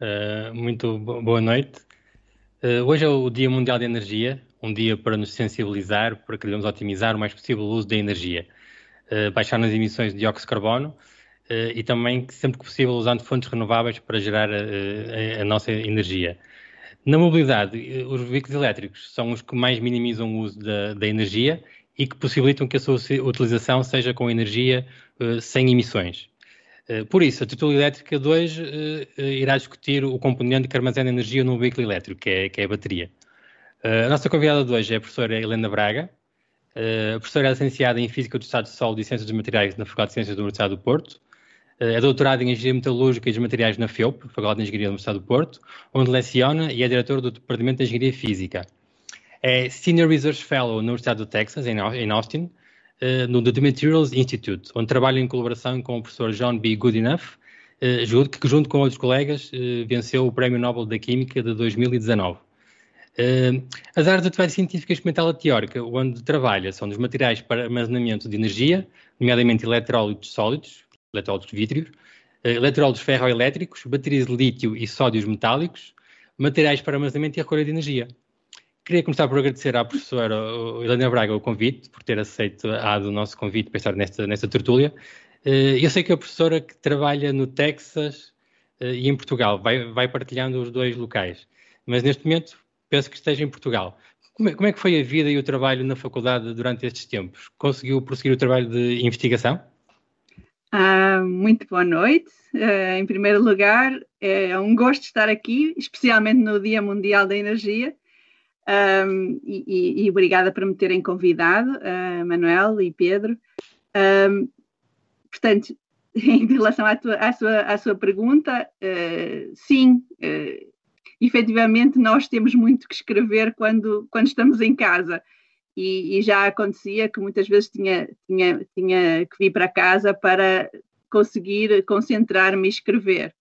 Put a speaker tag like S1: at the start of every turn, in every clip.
S1: Uh, muito boa noite. Uh, hoje é o Dia Mundial da Energia, um dia para nos sensibilizar, para que devemos otimizar o mais possível o uso da energia, uh, baixar nas emissões de dióxido de carbono e também, sempre que possível, usando fontes renováveis para gerar a, a nossa energia. Na mobilidade, os veículos elétricos são os que mais minimizam o uso da, da energia e que possibilitam que a sua utilização seja com energia sem emissões. Eh, por isso, a Título Elétrica 2 uh, uh, irá discutir o componente que armazena energia num veículo elétrico, que é, que é a bateria. Uh, a nossa convidada de hoje é a professora Helena Braga. a professora é licenciada em Física do Estado de Solo e Ciências dos Materiais na Faculdade de Ciências da Universidade do Porto. é doutorada em Engenharia Metalúrgica e dos Materiais na FEUP, Faculdade de Engenharia da Universidade do Porto, onde leciona e é diretora do Departamento de Engenharia Física. É Senior Research Fellow na Universidade do Texas, em Austin, uh, no The Materials Institute, onde trabalho em colaboração com o professor John B. Goodenough, uh, que junto com outros colegas uh, venceu o Prémio Nobel da Química de 2019. Uh, as áreas de atividade científica experimental e teórica, onde trabalha, são dos materiais para armazenamento de energia, nomeadamente eletrólitos sólidos, eletrólitos vítreos, eletrólitos ferroelétricos, baterias de lítio e sódios metálicos, materiais para armazenamento e recolha de energia. Queria começar por agradecer à professora Helena Braga o convite, por ter aceito o nosso convite para estar nesta, nesta tertúlia. Eh, eu sei que a professora que trabalha no Texas eh, e em Portugal vai, vai partilhando os dois locais, mas neste momento penso que esteja em Portugal. Como é, como é, que foi a vida e o trabalho na faculdade durante estes tempos? Conseguiu prosseguir o trabalho de investigação?
S2: Ah, muito boa noite. Uh, em primeiro lugar, é um gosto estar aqui, especialmente no Dia Mundial da Energia. Um, e, e, obrigada por me terem convidado, uh, Manuel e Pedro. Um, portanto, em relação à, tua, à, sua, à sua pergunta, uh, sim, uh, efetivamente nós temos muito que escrever quando, quando estamos em casa. E, e já acontecia que muitas vezes tinha, tinha, tinha que vir para casa para conseguir concentrar-me e escrever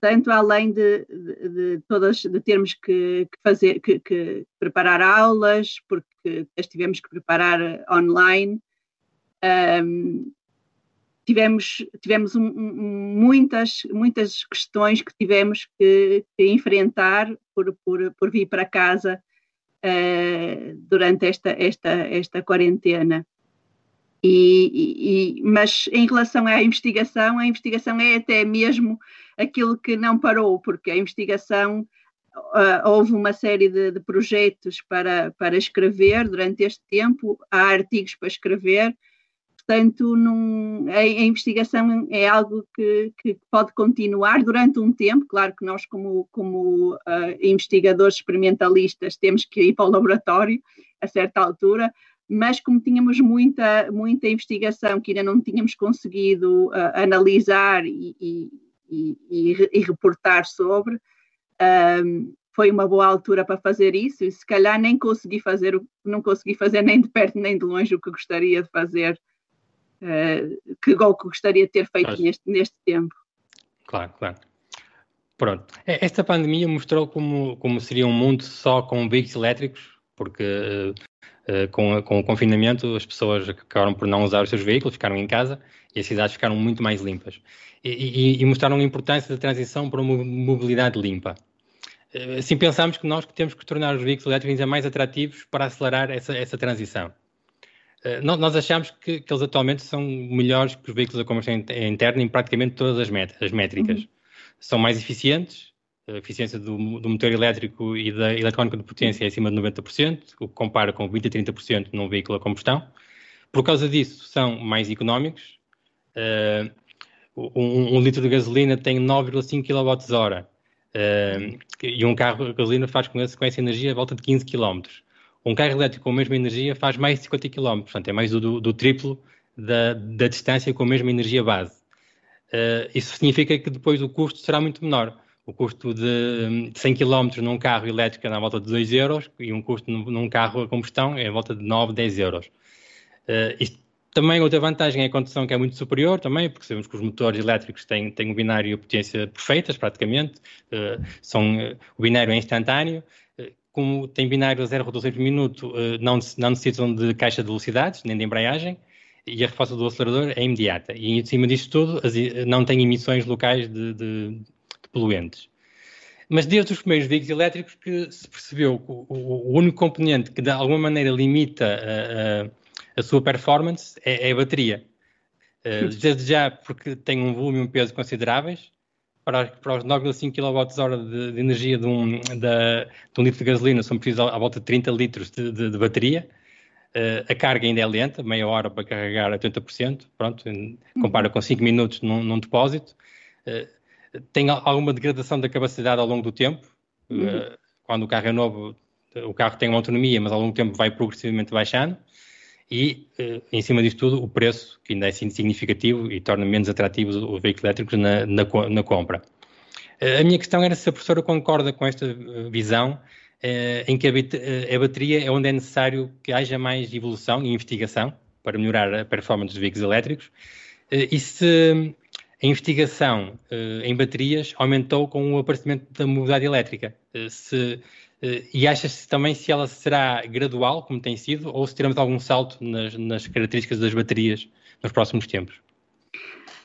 S2: tanto além de, de, de todas de termos que, que fazer que, que, preparar aulas porque as tivemos que preparar online um, tivemos tivemos um, muitas muitas questões que tivemos que, que enfrentar por, por, por vir para casa uh, durante esta esta esta quarentena e, e, mas em relação à investigação, a investigação é até mesmo aquilo que não parou, porque a investigação uh, houve uma série de, de, projetos para, para escrever durante este tempo, há artigos para escrever, portanto, num, a, a, investigação é algo que, que, pode continuar durante um tempo. Claro que nós, como, como uh, investigadores experimentalistas, temos que ir para o laboratório a certa altura, mas como tínhamos muita, muita investigação que ainda não tínhamos conseguido uh, analisar e, e, e, e, reportar sobre, um, foi uma boa altura para fazer isso e se calhar nem consegui fazer, não consegui fazer nem de perto nem de longe o que gostaria de fazer, uh, que, que gostaria de ter feito neste, neste tempo.
S1: Claro, claro. Pronto. Esta pandemia mostrou como, como seria um mundo só com veículos elétricos, porque uh, com, com o confinamento as pessoas acabaram por não usar os seus veículos, ficaram em casa e as cidades ficaram muito mais limpas. E, e, e mostraram a importância da transição para uma mobilidade limpa. Uh, assim pensamos que nós temos que tornar os veículos elétricos ainda mais atrativos para acelerar essa, essa transição. Nós, nós, achamos que, que, eles atualmente são melhores que os veículos a combustão interna em praticamente todas as, met as métricas. Uhum. São mais eficientes, a eficiência do, do, motor elétrico e da eletrónica de potência é acima de 90%, o que compara com 20 a 30% num veículo a combustão. Por causa disso, são mais económicos. Uh, um, um, litro de gasolina tem 9,5 kWh uh, e um carro de gasolina faz com, esse, com essa energia a volta de 15 km. Um carro elétrico com a mesma energia faz mais de 50 km, portanto é mais do, do, do triplo da, da, distância com a mesma energia base. Uh, isso significa que depois o custo será muito menor o custo de 100 km num carro elétrico é na volta de 2 euros e um custo num carro a combustão é à volta de 9, 10 euros. Uh, isto também outra vantagem é a condução que é muito superior também, porque sabemos que os motores elétricos têm, têm binário e potência perfeitas praticamente, uh, são, uh, o binário é instantâneo, como tem binário a 0 rotações por minuto, não, não necessitam de caixa de velocidades, nem de embreagem, e a resposta do acelerador é imediata. E em cima disto tudo, não tem emissões locais de, de poluentes. Mas desde os primeiros veículos elétricos que se percebeu que o, o único componente que de alguma maneira limita a, a, a sua performance é, é a bateria. Uh, desde já porque tem um volume e um peso consideráveis, para, para os 9,5 kWh de, de, energia de um, de, de um, litro de gasolina são precisos à, volta de 30 litros de, de bateria. Uh, a carga ainda é lenta, meia hora para carregar 80%, pronto, compara com 5 minutos num, num depósito. Uh, tem alguma degradação da capacidade ao longo do tempo. Uh, quando o carro é novo, o carro tem uma autonomia, mas ao longo do tempo vai progressivamente baixando. E, em cima disso tudo, o preço, que ainda é significativo e torna menos atrativos os veículos elétricos na, na, na compra. A minha questão era se a professora concorda com esta visão eh, em que a, bateria é onde é necessário que haja mais evolução e investigação para melhorar a performance dos veículos elétricos. Eh, e se a investigação eh, em baterias aumentou com o aparecimento da mobilidade elétrica? Se, e achas também se ela será gradual, como tem sido, ou se teremos algum salto nas, nas características das baterias nos próximos tempos?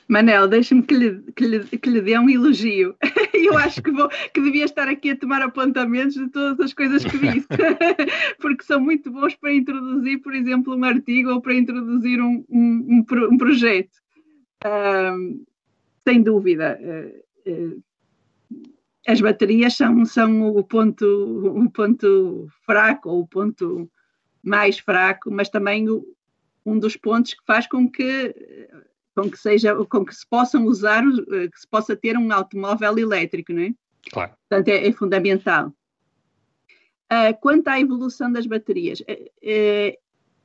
S2: Manel, deixa-me que lhe, que, lhe, que lhe dê um elogio. Eu acho que, vou, que devia estar aqui a tomar apontamentos de todas as coisas que disse, porque são muito bons para introduzir, por exemplo, um artigo ou para introduzir um, um, um, um projeto. Um, sem dúvida. Uh, uh, as baterias são, são o, ponto, o ponto fraco, ou o ponto mais fraco, mas também o, um dos pontos que faz com que com que seja, com que se possam usar, eh, que se possa ter um automóvel elétrico, não é?
S1: Claro.
S2: Portanto, é, é fundamental. Uh, quanto à evolução das baterias, uh, uh,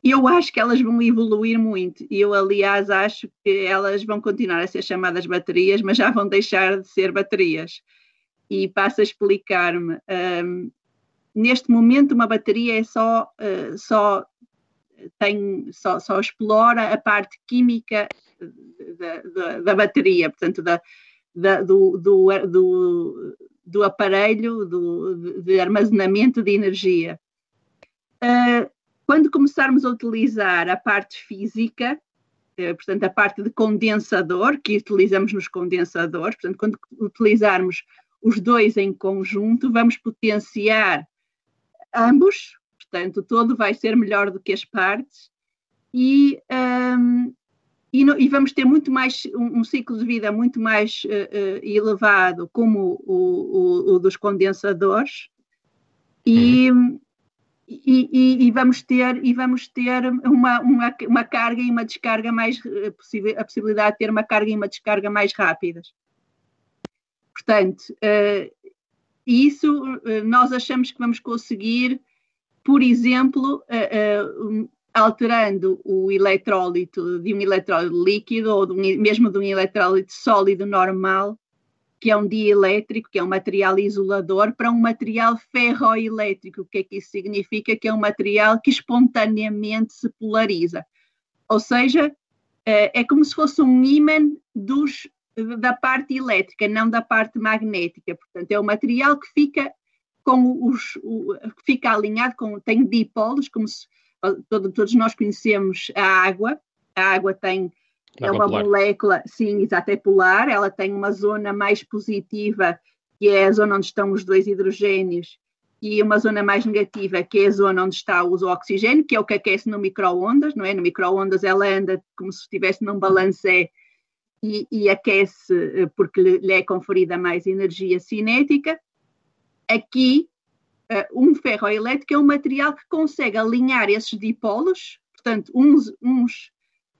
S2: eu acho que elas vão evoluir muito. Eu, aliás, acho que elas vão continuar a ser chamadas baterias, mas já vão deixar de ser baterias. E passo a explicar-me. Um, neste momento, uma bateria é só, só tem, só, só explora a parte química da, da, da bateria, portanto, da, da, do, do, do, do, aparelho do, de armazenamento de energia. Uh, quando começarmos a utilizar a parte física, uh, portanto, a parte de condensador, que utilizamos nos condensadores, portanto, quando utilizarmos os dois em conjunto, vamos potenciar ambos, portanto, todo vai ser melhor do que as partes, e, um, e, no, e, vamos ter muito mais um, um, ciclo de vida muito mais uh, uh, elevado como o, o, o, dos condensadores e, uhum. E, e, vamos ter e vamos ter uma, uma, uma carga e uma descarga mais uh, a possibilidade de ter uma carga e uma descarga mais rápidas. Portanto isso nós achamos que vamos conseguir por exemplo alterando o eletrólito de um eletrólito líquido ou de um, mesmo de um eletrólito sólido normal, que é um dielétrico, que é um material isolador, para um material ferroelétrico. O que é que isso significa? Que é um material que espontaneamente se polariza. Ou seja, é, é como se fosse um ímã dos, da parte elétrica, não da parte magnética. Portanto, é um material que fica com os, o, fica alinhado com tem dipolos, como se todos nós conhecemos a água. A água tem é uma polar. molécula, sim, exato, é polar. Ela tem uma zona mais positiva, que é a zona onde estão os dois hidrogénios, e uma zona mais negativa, que é a zona onde está o oxigênio, que é o que aquece no micro-ondas, não é? No micro-ondas ela anda como se estivesse num balancé e, e aquece eh, porque lhe é conferida mais energia cinética. Aqui uh, um ferroelétrico é um material que consegue alinhar esses dipolos, portanto, uns, uns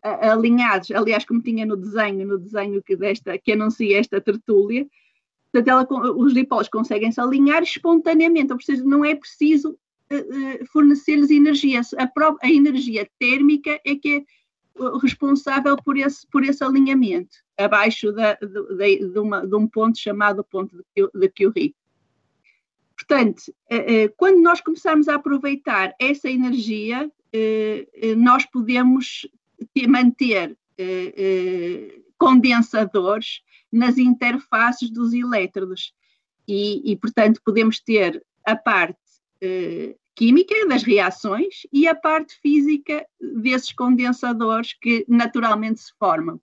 S2: alinhados, aliás, como tinha no desenho, no desenho que, desta, que anuncia esta tertúlia, portanto, ela, os dipolos conseguem se alinhar espontaneamente, ou seja, não é preciso uh, fornecer-lhes energia, a, própria, a energia térmica é que é responsável por esse, por esse alinhamento, abaixo da, de, de, uma, de um ponto chamado ponto de, Curie. Portanto, eh, eh, quando nós começarmos a aproveitar essa energia, eh, nós podemos manter condensadores nas interfaces dos elétrodos e, e portanto, podemos ter a parte química das reações e a parte física desses condensadores que naturalmente se formam.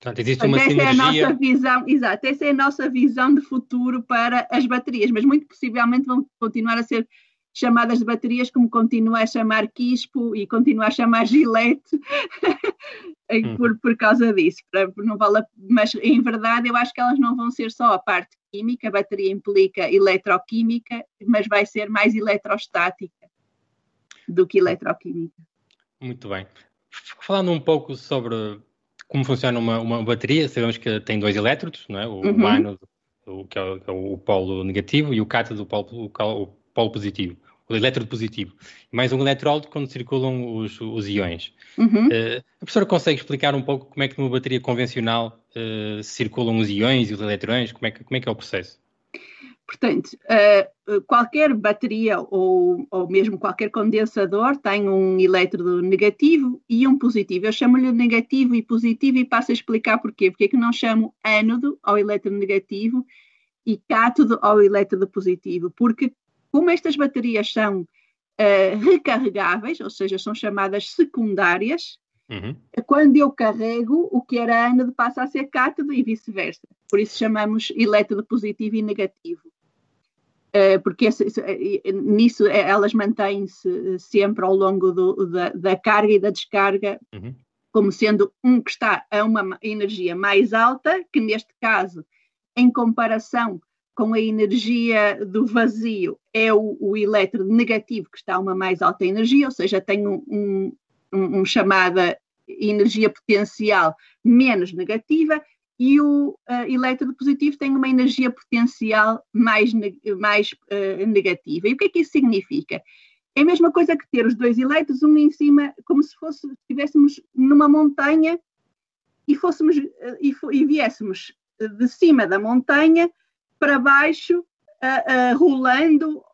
S1: Portanto, existe uma essa
S2: sinergia... é a nossa visão, exato, essa é a nossa visão de futuro para as baterias, mas muito possivelmente vão continuar a ser chamadas de baterias como continua a chamar Quispo e continua a chamar Gillette hum. por, por causa disso. Não vale, mas em verdade eu acho que elas não vão ser só a parte química, a bateria implica eletroquímica, mas vai ser mais eletrostática do que eletroquímica.
S1: Muito bem. Falando um pouco sobre como funciona uma, uma bateria, sabemos que tem dois elétrodos, não é? o uhum. ánodo, o, que, é o, que é o polo negativo, e o cátodo, o polo, o, polo positivo, o elétrodo positivo. Mais um eletródo quando circulam os, os íons. Uhum. Uh, a professora consegue explicar um pouco como é que numa bateria convencional uh, circulam os íons e os eletrões? Como é que, como é, que é o processo?
S2: Portanto, uh, qualquer bateria ou, ou mesmo qualquer condensador tem um elétrodo negativo e um positivo. Eu chamo-lhe negativo e positivo e passo a explicar porquê. Porque é que não chamo ânodo ao elétrodo negativo e cátodo ao elétrodo positivo? Porque como estas baterias são uh, recarregáveis, ou seja, são chamadas secundárias, uhum. quando eu carrego, o que era ânodo passa a ser cátodo e vice-versa. Por isso chamamos elétrodo positivo e negativo. Uh, porque esse, esse, nisso eh, elas mantêm-se sempre ao longo do, da, da, carga e da descarga, uhum. como sendo um que está a uma energia mais alta, que neste caso, em comparação com a energia do vazio é o, o elétrodo negativo que está a uma mais alta energia, ou seja, tem um, um, um, chamada energia potencial menos negativa e o uh, elétrodo positivo tem uma energia potencial mais, mais uh, negativa. E o que é que isso significa? É a mesma coisa que ter os dois elétrons, um em cima, como se fosse, estivéssemos numa montanha e, fôssemos, uh, e, e viéssemos de cima da montanha para baixo, uh, uh, rolando,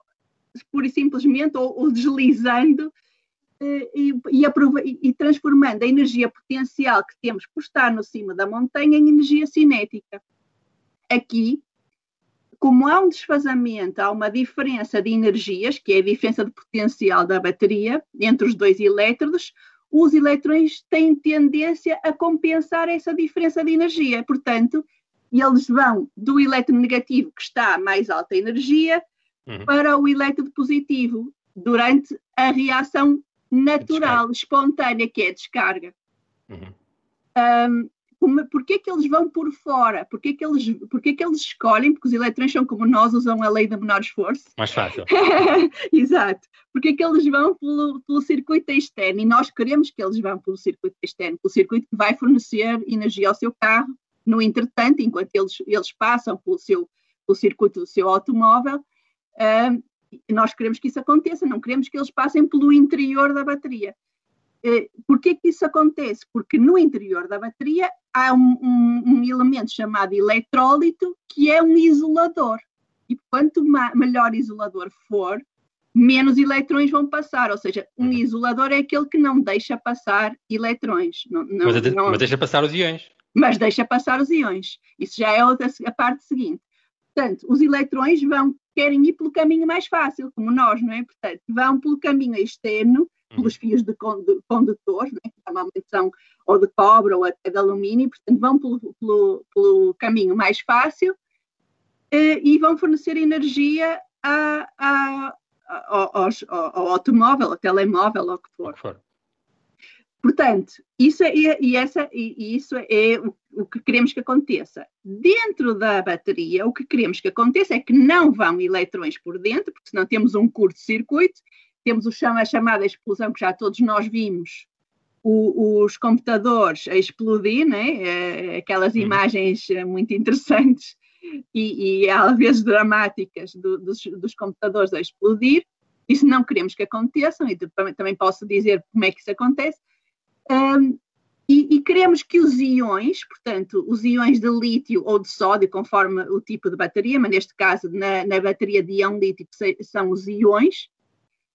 S2: pura e simplesmente, ou, ou deslizando, uh, e, e, e, transformando a energia potencial que temos por estar no cimo da montanha em energia cinética. Aqui, como há um desfazamento, há uma diferença de energias, que é a diferença de potencial da bateria entre os dois elétrodos, os eletrões têm tendência a compensar essa diferença de energia. Portanto, e eles vão do elétron negativo, que está a mais alta energia, uhum. para o elétron positivo, durante a reação natural, espontânea, que é a descarga. Uhum. Um, porquê que eles vão por fora? Porquê que eles, porquê que eles escolhem? Porque os eletrões são como nós, usam a lei da menor esforço.
S1: Mais fácil.
S2: Exato. Porquê que eles vão pelo, pelo circuito externo? E nós queremos que eles vão pelo circuito externo, pelo circuito que vai fornecer energia ao seu carro, no entretanto, enquanto eles, eles passam pelo, seu, pelo circuito do seu automóvel, uh, nós queremos que isso aconteça, não queremos que eles passem pelo interior da bateria. Uh, Por que isso acontece? Porque no interior da bateria há um, um, um elemento chamado eletrólito que é um isolador. E quanto melhor isolador for, menos eletrões vão passar. Ou seja, um uhum. isolador é aquele que não deixa passar eletrões. Não, não,
S1: mas, não... mas deixa passar os íons
S2: mas deixa passar os íons. Isso já é outra, a parte seguinte. Portanto, os eletrões vão, querem ir pelo caminho mais fácil, como nós, não é? Portanto, vão pelo caminho externo, pelos uhum. fios de condutores, é? que normalmente são ou de cobre ou até de alumínio, portanto, vão pelo, pelo, pelo caminho mais fácil eh, e vão fornecer energia a, a, ao, ao, ao, automóvel, ao telemóvel, ou o que for. Portanto, isso é, e essa, e isso é o, o, que queremos que aconteça. Dentro da bateria, o que queremos que aconteça é que não vão eletrões por dentro, porque senão temos um curto-circuito, temos o chama, a chamada explosão que já todos nós vimos, o, os computadores a explodir, né? É, aquelas uhum. imagens eh, muito interessantes e, e às vezes dramáticas do, dos, dos computadores a explodir. Isso não queremos que aconteçam, e também posso dizer como é que isso acontece um, e, e, queremos que os íons, portanto, os íons de lítio ou de sódio, conforme o tipo de bateria, mas neste caso na, na bateria de íon lítio são os íons,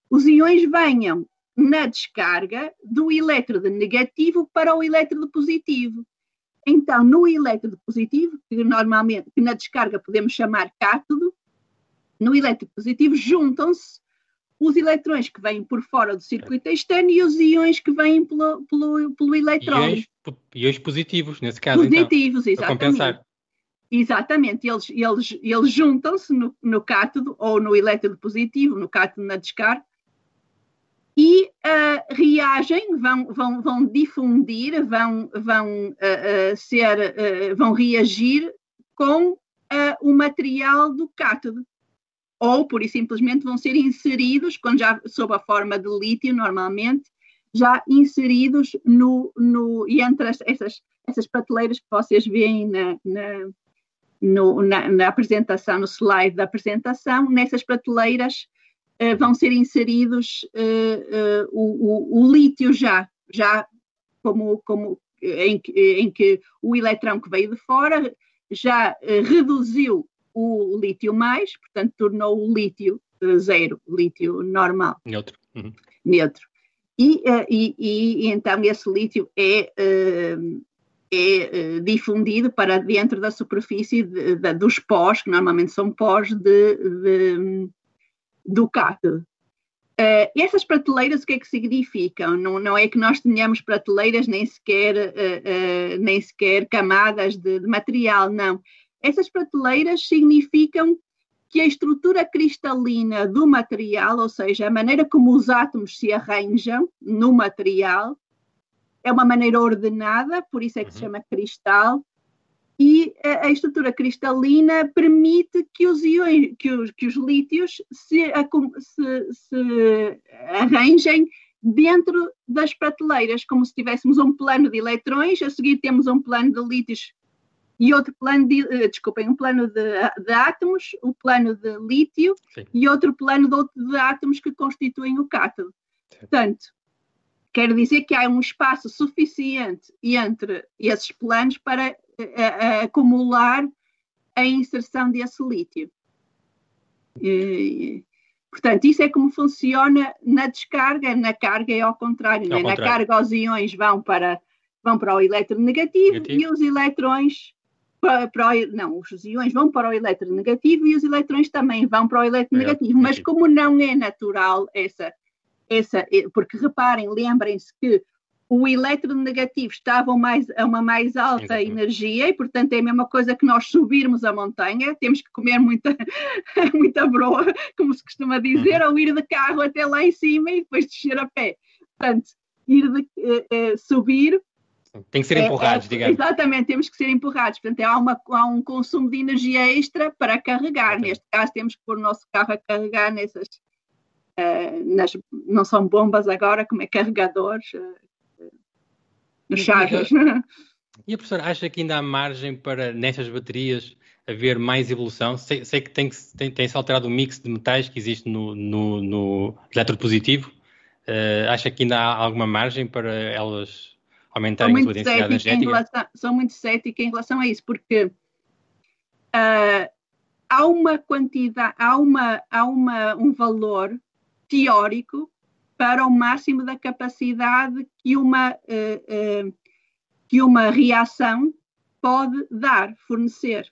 S2: os íons venham na descarga do elétrodo negativo para o elétrodo positivo. Então, no elétrodo positivo, que normalmente que na descarga podemos chamar cátodo, no elétrodo positivo juntam-se os eletrões que vêm por fora do circuito externo e os íons que vêm pelo, pelo, pelo eletrão.
S1: Íons, íons positivos, nesse caso.
S2: Positivos,
S1: então, exatamente.
S2: Exatamente, eles, eles, eles juntam-se no, no cátodo ou no elétrodo positivo, no cátodo na descarga, e uh, reagem, vão, vão, vão difundir, vão, vão uh, uh, ser, vão reagir com o material do cátodo. Ou, por simplesmente, vão ser inseridos, quando já sob a forma de lítio, normalmente, já inseridos no, no e entre as, essas, essas prateleiras que vocês veem na, na, no, na, na apresentação, no slide da apresentação, nessas prateleiras uh, vão ser inseridos uh, uh, o, o, o, lítio já, já como, como em, em, que o eletrão que veio de fora já reduziu o lítio mais, portanto tornou o lítio zero, lítio normal.
S1: Neutro. Uhum.
S2: Neutro. E, e, e, então esse lítio é é uh, difundido para dentro da superfície de, de, dos pós, que normalmente são pós de, de, do cátodo. Uh, essas prateleiras o que é que significam? Não, não é que nós tenhamos prateleiras nem sequer, uh, nem sequer camadas de, de material, não. Essas prateleiras significam que a estrutura cristalina do material, ou seja, a maneira como os átomos se arranjam no material, é uma maneira ordenada, por isso é que uhum. se chama cristal, e a, a, estrutura cristalina permite que os, iões, que os, que os lítios se, se, se, arranjem dentro das prateleiras, como se tivéssemos um plano de eletrões, a seguir temos um plano de lítios e outro plano de, uh, desculpem, um plano de, de, átomos, o plano de lítio Sim. e outro plano de, de, átomos que constituem o cátodo. Portanto, Quer dizer que há um espaço suficiente entre esses planos para a, eh, a, acumular a inserção desse lítio. E, portanto, isso é como funciona na descarga, na carga é ao contrário. Ao né? contrário. Na carga os íons vão para, vão para o eletronegativo negativo. e os eletrões para, para não, os íons vão para o eletronegativo e os eletrões também vão para o eletronegativo. Mas como não é natural essa essa, porque reparem, lembrem-se que o eletronegativo estava mais, a uma mais alta Exatamente. energia e, portanto, é a mesma coisa que nós subirmos a montanha, temos que comer muita, muita broa, como se costuma dizer, uhum. ou ir de carro até lá em cima e depois descer a pé. Portanto, ir de, uh, uh, subir.
S1: Tem que ser empurrados, é, é, digamos.
S2: Exatamente, temos que ser empurrados. Portanto, há, uma, há um consumo de energia extra para carregar. Neste caso, temos que pôr o nosso carro a carregar nessas, uh, nas, não são bombas agora, como é carregadores, uh, nos charros.
S1: E a professora acha que ainda há margem para, nessas baterias, haver mais evolução? Sei, sei que tem-se tem, tem alterado o mix de metais que existe no, no, no eletropositivo. Uh, acha que ainda há alguma margem para elas aumentarem a densidade energética?
S2: Relação, sou muito cética em relação a isso, porque uh, há uma quantidade, há, uma, há uma, um valor teórico para o máximo da capacidade que uma, uh, uh, que uma reação pode dar, fornecer.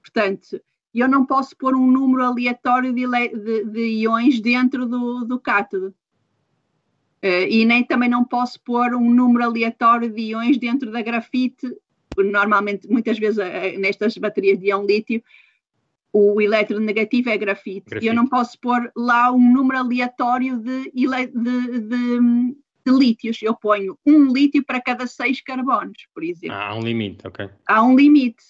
S2: Portanto, eu não posso pôr um número aleatório de, de, de iões dentro do, do cátodo. Uh, e nem também não posso pôr um número aleatório de iões dentro da grafite. Normalmente, muitas vezes, nestas baterias de íon lítio, o eletronegativo é grafite. grafite. Eu não posso pôr lá um número aleatório de, de, de, de, lítios. Eu ponho um lítio para cada seis carbonos, por exemplo.
S1: Ah, há um limite, ok.
S2: Há um limite.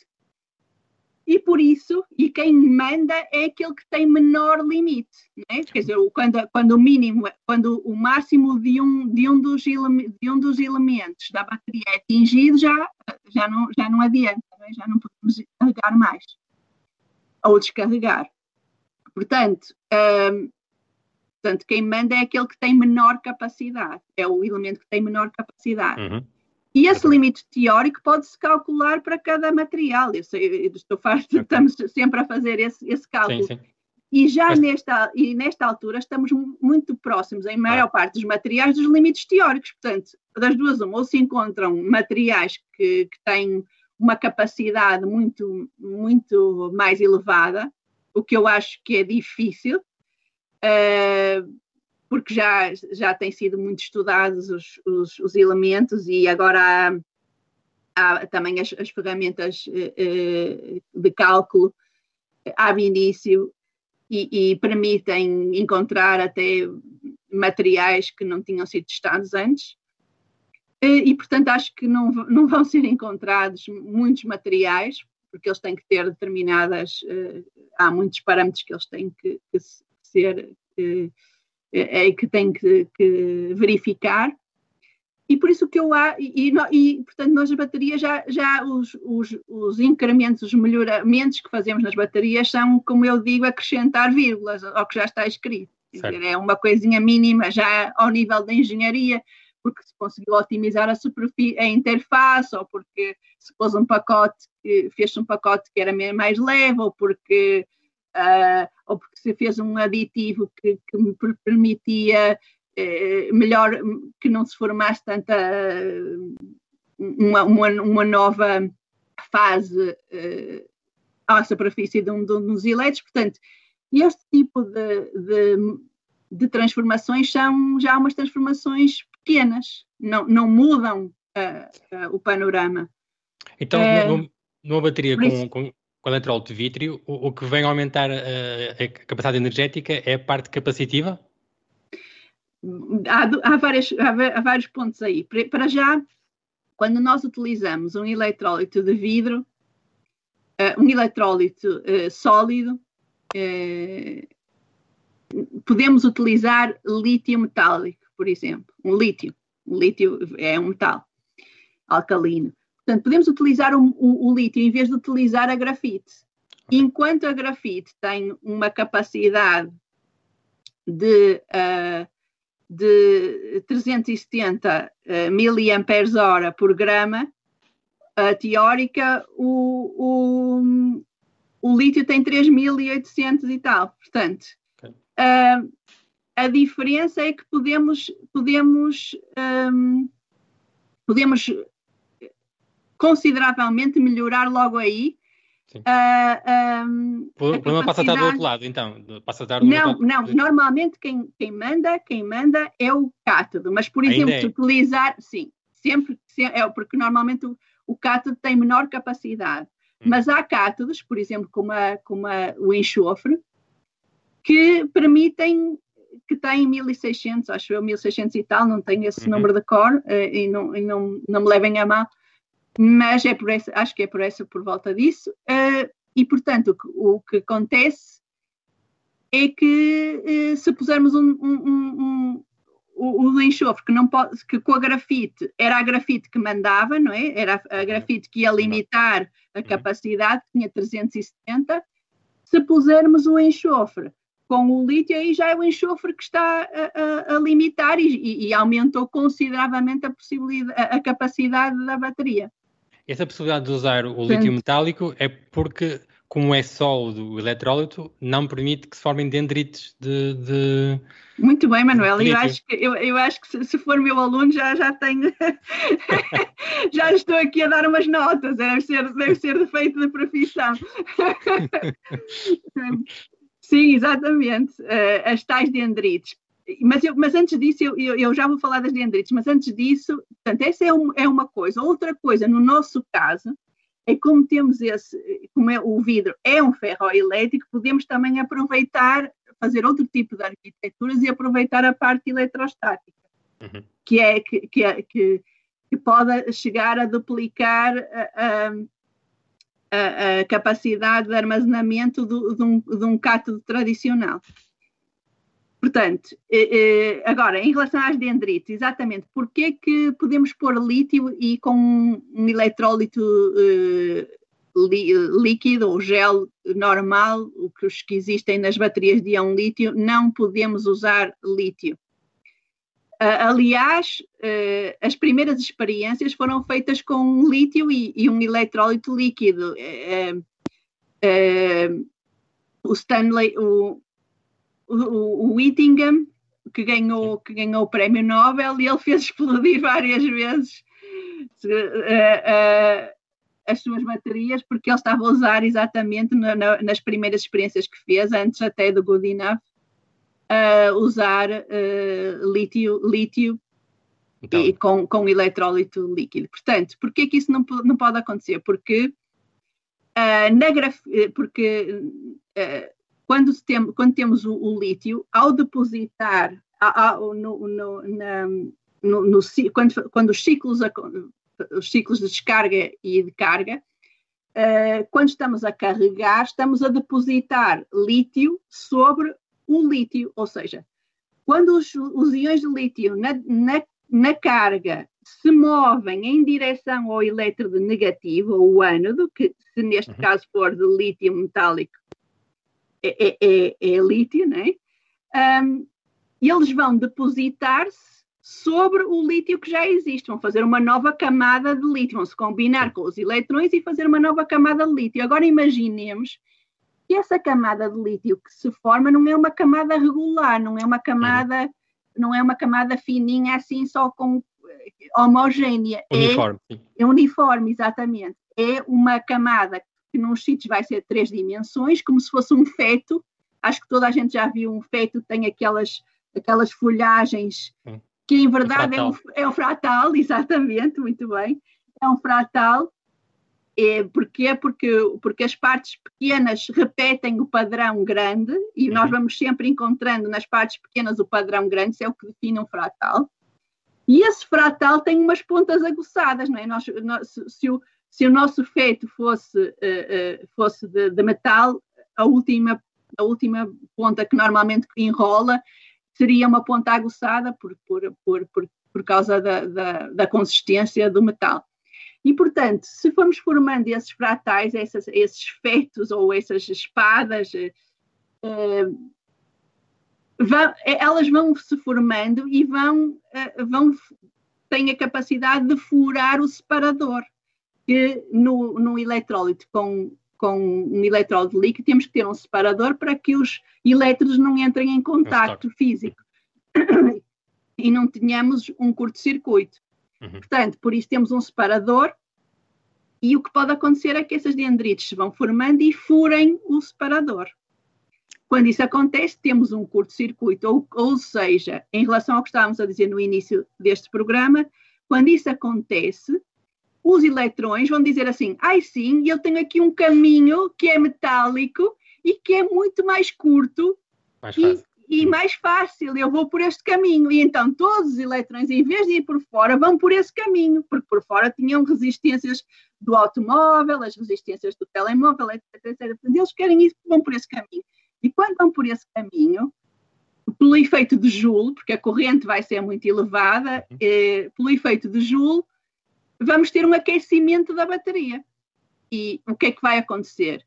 S2: E por isso, e quem manda é aquele que tem menor limite. Né? Quer dizer, quando, quando o mínimo, quando o máximo de um, de um, dos, de um dos elementos da bateria é atingido, já, já, não, já não adianta, né? já não podemos carregar mais ou descarregar. Portanto, um, portanto, quem manda é aquele que tem menor capacidade, é o elemento que tem menor capacidade. Uhum. E esse limite teórico pode-se calcular para cada material. Eu, sei, eu estou farto, estamos sempre a fazer esse, esse cálculo. Sim, sim. E já Mas... nesta, e nesta altura estamos muito próximos, em maior parte dos materiais, dos limites teóricos. Portanto, das duas, uma, ou se encontram materiais que, que têm uma capacidade muito, muito mais elevada, o que eu acho que é difícil, uh, porque já, já têm sido muito estudados os, os, os elementos e agora há, há também as, as ferramentas uh, de cálculo ab início e, e, permitem encontrar até materiais que não tinham sido testados antes. E, portanto, acho que não, não vão ser encontrados muitos materiais, porque eles têm que ter determinadas. há muitos parâmetros que eles têm que, que ser. É, que têm que, que verificar e por isso que eu há, e, e, e, portanto nós as baterias já, já os, os, os incrementos, os melhoramentos que fazemos nas baterias são, como eu digo, acrescentar vírgulas ao que já está escrito. Dizer, é uma coisinha mínima já ao nível da engenharia, porque se conseguiu otimizar a superfície, a interface, ou porque se pôs um pacote, fez um pacote que era mais leve, ou porque, uh, ou porque se fez um aditivo que, que me permitia eh, melhor que não se formasse tanta uma, uma, uma nova fase eh, à superfície de um, de um dos eleitos. Portanto, este tipo de, de, de, transformações são já umas transformações pequenas, não, não mudam uh, uh, o panorama.
S1: Então, uh, numa bateria com, com, com eletrólito de vítreo, o, o, que vem aumentar a, a capacidade energética é a parte capacitiva?
S2: há, há, várias, há, vários pontos aí. Para já, quando nós utilizamos um eletrólito de vidro, uh, um eletrólito uh, sólido, uh, podemos utilizar lítio metálico, por exemplo. Um lítio. Lítio é um metal alcalino. Portanto, podemos utilizar o, o, o lítio em vez de utilizar a grafite. Enquanto a grafite tem uma capacidade de uh, de 370 uh, miliamperes hora por grama, a teórica, o, o, o lítio tem 3.800 e tal. Portanto, okay. uh, a diferença é que podemos, podemos, um, podemos consideravelmente melhorar logo aí
S1: Uh, um, o problema passa a estar do outro lado, então. Passa a estar do
S2: não, não. Normalmente quem, quem, manda, quem manda é o cátodo. Mas, por exemplo, é. utilizar, sim, sempre, é porque normalmente o, o cátodo tem menor capacidade. Hum. Mas há cátodos, por exemplo, como, a, como a, o enxofre, que permitem que têm 1600, acho eu, 1600 e tal, não tenho esse uhum. número de cor uh, e, não, e não, não me levem a mal, mas é por essa, acho que é por essa, por volta disso, uh, e portanto o que, o que, acontece é que uh, se pusermos um, um, um, o, o enxofre que não pode, que com a grafite era a grafite que mandava, não é? Era a, a grafite que ia limitar a uhum. capacidade, tinha 370. Se pusermos o enxofre com o lítio, aí já é o enxofre que está a, a, a limitar e, e, aumentou consideravelmente a, possibilidade, a, a capacidade da bateria.
S1: Essa possibilidade de usar o lítio metálico é porque, como é sólido o eletrólito, não permite que se formem dendrites de. de
S2: Muito bem, Manuel. Eu acho que, eu, eu acho que se, se for meu aluno já, já tenho. já estou aqui a dar umas notas. Deve ser, deve ser defeito da profissão. Sim, exatamente. Uh, as tais dendrites mas, eu, mas antes disso, eu, eu, já vou falar das dendrites, mas antes disso, portanto, essa é, um, é uma coisa. Outra coisa, no nosso caso, é como temos esse, como é, o vidro é um ferroelétrico, podemos também aproveitar, fazer outro tipo de arquiteturas e aproveitar a parte eletrostática, uhum. que é que, que, é, que, que, pode chegar a duplicar a, a, a capacidade de armazenamento do, de, um, de um cátodo tradicional. Portanto, eh, eh, agora, em relação às dendrites, exatamente, porquê que podemos pôr lítio e com um eletrólito eh, líquido ou gel normal, os que existem nas baterias de íon lítio, não podemos usar lítio. aliás, as primeiras experiências foram feitas com lítio e, um eletrólito líquido. o Stanley, o, o, Whittingham, que ganhou, que ganhou o prémio Nobel, e ele fez explodir várias vezes uh, uh, as suas baterias, porque ele estava a usar exatamente na, na, nas primeiras experiências que fez, antes até do Good Enough, uh, usar uh, lítio, lítio então. e, com, com eletrólito líquido. Portanto, por que isso não, não pode acontecer? Porque, na graf... porque quando, tem, quando temos o, o, lítio, ao depositar ao, no, no, na, no, no, quando, quando os ciclos, os ciclos de descarga e de carga, uh, quando estamos a carregar, estamos a depositar lítio sobre o lítio, ou seja, quando os, os íons de lítio na, na, na, carga se movem em direção ao elétrodo negativo, ou ânodo, que se neste uhum. caso for de lítio metálico, é, é, é, é lítio, né? Um, eles vão depositar-se sobre o lítio que já existe, vão fazer uma nova camada de lítio, vão se combinar com os eletrões e fazer uma nova camada de lítio. Agora imaginemos que essa camada de lítio que se forma não é uma camada regular, não é uma camada, não é uma camada fininha assim só com eh, homogénea.
S1: É uniforme.
S2: É, é uniforme, exatamente. É uma camada que nos sítios vai ser três dimensões, como se fosse um feto. Acho que toda a gente já viu um feto, tem aquelas, aquelas folhagens, que em verdade é, um, é um fratal, exatamente, muito bem. É um fratal é, porquê? Porque, porque as partes pequenas repetem o padrão grande e uhum. nós vamos sempre encontrando nas partes pequenas o padrão grande, isso é o que define um fratal. E esse fratal tem umas pontas aguçadas, não é? Nós, nós, se, o, se o nosso feito fosse, uh, uh, fosse de, de, metal, a última, a última ponta que normalmente enrola seria uma ponta aguçada por, por, por, por, por causa da, da, da consistência do metal. E, portanto, se formos formando esses fratais, essas, esses fetos ou essas espadas, eh, eh vão, elas vão se formando e vão, eh, vão têm a capacidade de furar o separador. Que no, no eletrólito com, com um eletrodo líquido temos que ter um separador para que os elétrons não entrem em contacto físico e não tenhamos um curto-circuito. Uhum. Portanto, por isso temos um separador e o que pode acontecer é que essas dendrites se vão formando e furem o separador. Quando isso acontece, temos um curto-circuito, ou, ou seja, em relação ao que estávamos a dizer no início deste programa, quando isso acontece, os eletrões vão dizer assim: ai sim, eu tenho aqui um caminho que é metálico e que é muito mais curto
S1: mais e,
S2: e mais fácil, eu vou por este caminho. E então todos os eletrões, em vez de ir por fora, vão por esse caminho, porque por fora tinham resistências do automóvel, as resistências do telemóvel, etc. etc. Eles querem isso, vão por esse caminho. E quando vão por esse caminho, pelo efeito de Joule, porque a corrente vai ser muito elevada, uhum. eh, pelo efeito de Joule, vamos ter um aquecimento da bateria. E o que é que vai acontecer?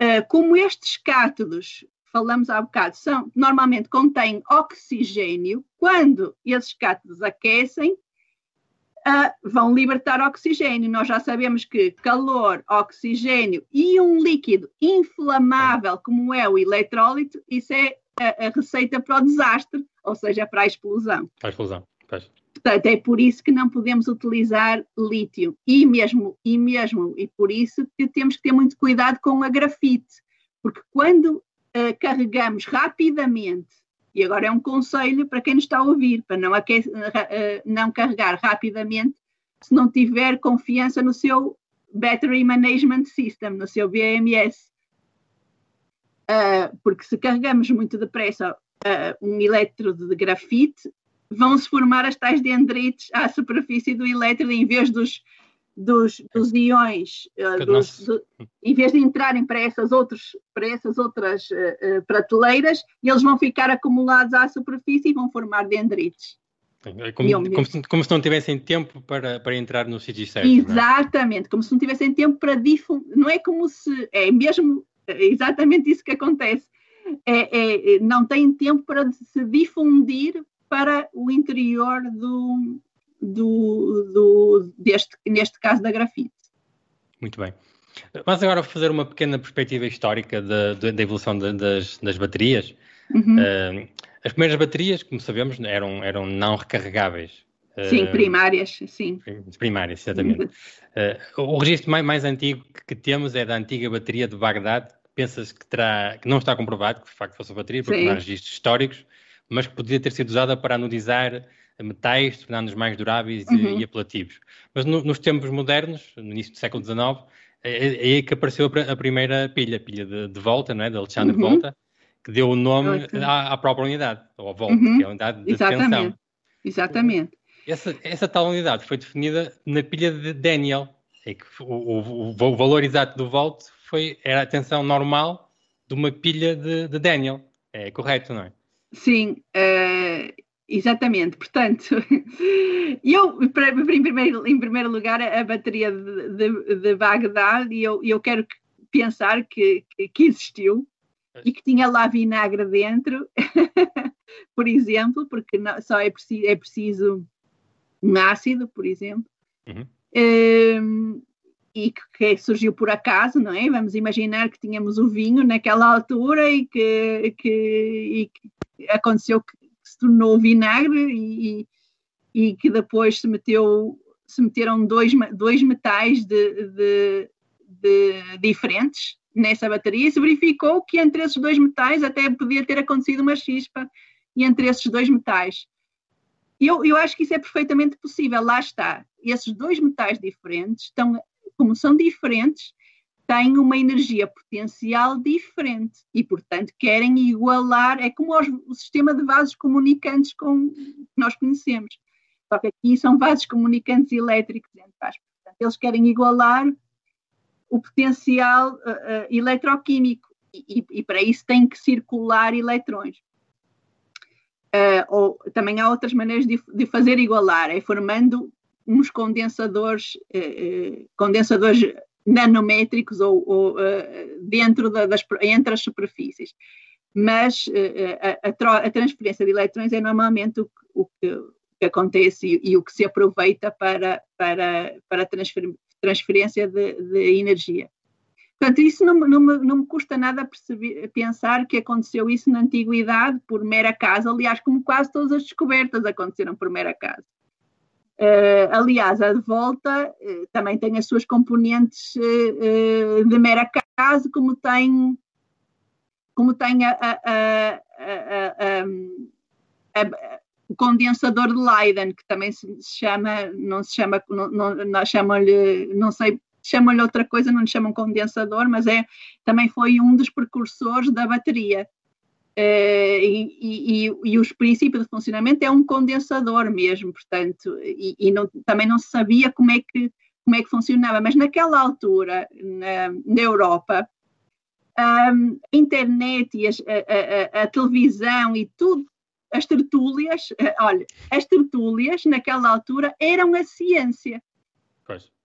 S2: Uh, como estes cátodos falamos há bocado, são, normalmente contêm oxigênio, quando esses cátodos aquecem, uh, vão libertar oxigênio. Nós já sabemos que calor, oxigênio e um líquido inflamável, como é o eletrólito, isso é a, a receita para o desastre, ou seja, para a explosão.
S1: Para a explosão, pois.
S2: Portanto, é por isso que não podemos utilizar lítio e mesmo, e mesmo, e por isso que temos que ter muito cuidado com a grafite, porque quando uh, carregamos rapidamente, e agora é um conselho para quem nos está a ouvir, para não, uh, não carregar rapidamente se não tiver confiança no seu Battery Management System, no seu BMS. Uh, porque se carregamos muito depressa um elétrodo de grafite, vão-se formar as tais dendrites à superfície do elétrodo em vez dos dos, dos iões, uh, dos, do, em vez de entrarem para essas, outros, para essas outras uh, prateleiras, eles vão ficar acumulados à superfície e vão formar dendrites.
S1: É como, como, se, como, se, não tivessem tempo para, para entrar no sítio certo.
S2: Exatamente, é? como se não tivessem tempo para difundir. Não é como se. É mesmo é exatamente isso que acontece. É, é, não têm tempo para se difundir para o interior do, do, do, deste, neste caso da grafite.
S1: Muito bem. Vamos agora fazer uma pequena perspectiva histórica da, da evolução de, das, das, baterias. Uhum. Uh, as primeiras baterias, como sabemos, eram, eram não recarregáveis.
S2: Sim, uh, primárias, sim.
S1: Primárias, exatamente. uh, o registro mais, mais antigo que temos é da antiga bateria de Bagdade, pensas que, terá, que não está comprovado que de facto fosse a bateria, porque Sim. não há registros históricos, mas que podia ter sido usada para anodizar metais, tornando-os mais duráveis uhum. e, apelativos. Mas no, nos tempos modernos, no início do século XIX, é, é, é aí que apareceu a, primeira pilha, a pilha de, de Volta, não é? de Alexandre uhum. Volta, que deu o nome à, à, própria unidade, ou a Volta, uhum. que é a unidade de
S2: Exatamente.
S1: tensão.
S2: Exatamente.
S1: Essa, essa tal unidade foi definida na pilha de Daniel, é que o, o, o valor exato do volt foi, era a tensão normal de uma pilha de, de Daniel. É correto, não é?
S2: Sim, uh, exatamente. Portanto, eu, em primeiro, em primeiro lugar, a bateria de, de, de Bagdad, e eu, eu quero pensar que, que existiu e que tinha lá vinagre dentro, por exemplo, porque não, só é preciso, é preciso um ácido, por exemplo. Uhum. Um, e que, que, surgiu por acaso, não é? Vamos imaginar que tínhamos o vinho naquela altura e que, que, e que aconteceu que se tornou vinagre e, e, que depois se meteu se meteram dois, dois metais de, de, de diferentes nessa bateria e se verificou que entre esses dois metais até podia ter acontecido uma chispa e entre esses dois metais. Eu, eu acho que isso é perfeitamente possível, lá está. Esses dois metais diferentes estão como são diferentes, têm uma energia potencial diferente e, portanto, querem igualar. É como o sistema de vasos comunicantes com, que nós conhecemos. Só que aqui são vasos comunicantes elétricos. Portanto, eles querem igualar o potencial uh, uh, eletroquímico e, e, para isso tem que circular eletrões. Uh, ou também há outras maneiras de, de, fazer igualar, é formando uns condensadores, eh, eh, condensadores nanométricos ou, ou eh, dentro da, das, entre as superfícies. Mas a, a, a, transferência de eletrões é normalmente o, que, o que, acontece e, e, o que se aproveita para, para, para transfer, transferência de, de, energia. Portanto, isso não, não, me, não me custa nada perceber, pensar que aconteceu isso na antiguidade por mera casa, aliás, como quase todas as descobertas aconteceram por mera casa. Uh, aliás, a de volta uh, também tem as suas componentes uh, de mera casa, como tem, como tem a, a, a, o condensador de Leiden, que também se, chama, não se chama, não, não, chamam-lhe, não sei, chamam-lhe outra coisa, não lhe chamam condensador, mas é, também foi um dos precursores da bateria. Uh, e, e, e, os princípios de funcionamento é um condensador mesmo, portanto, e, e não, também não se sabia como é que, como é que funcionava, mas naquela altura, na, na Europa, a internet e a, a, a, televisão e tudo, as tertúlias, uh, olha, as tertúlias naquela altura eram a ciência.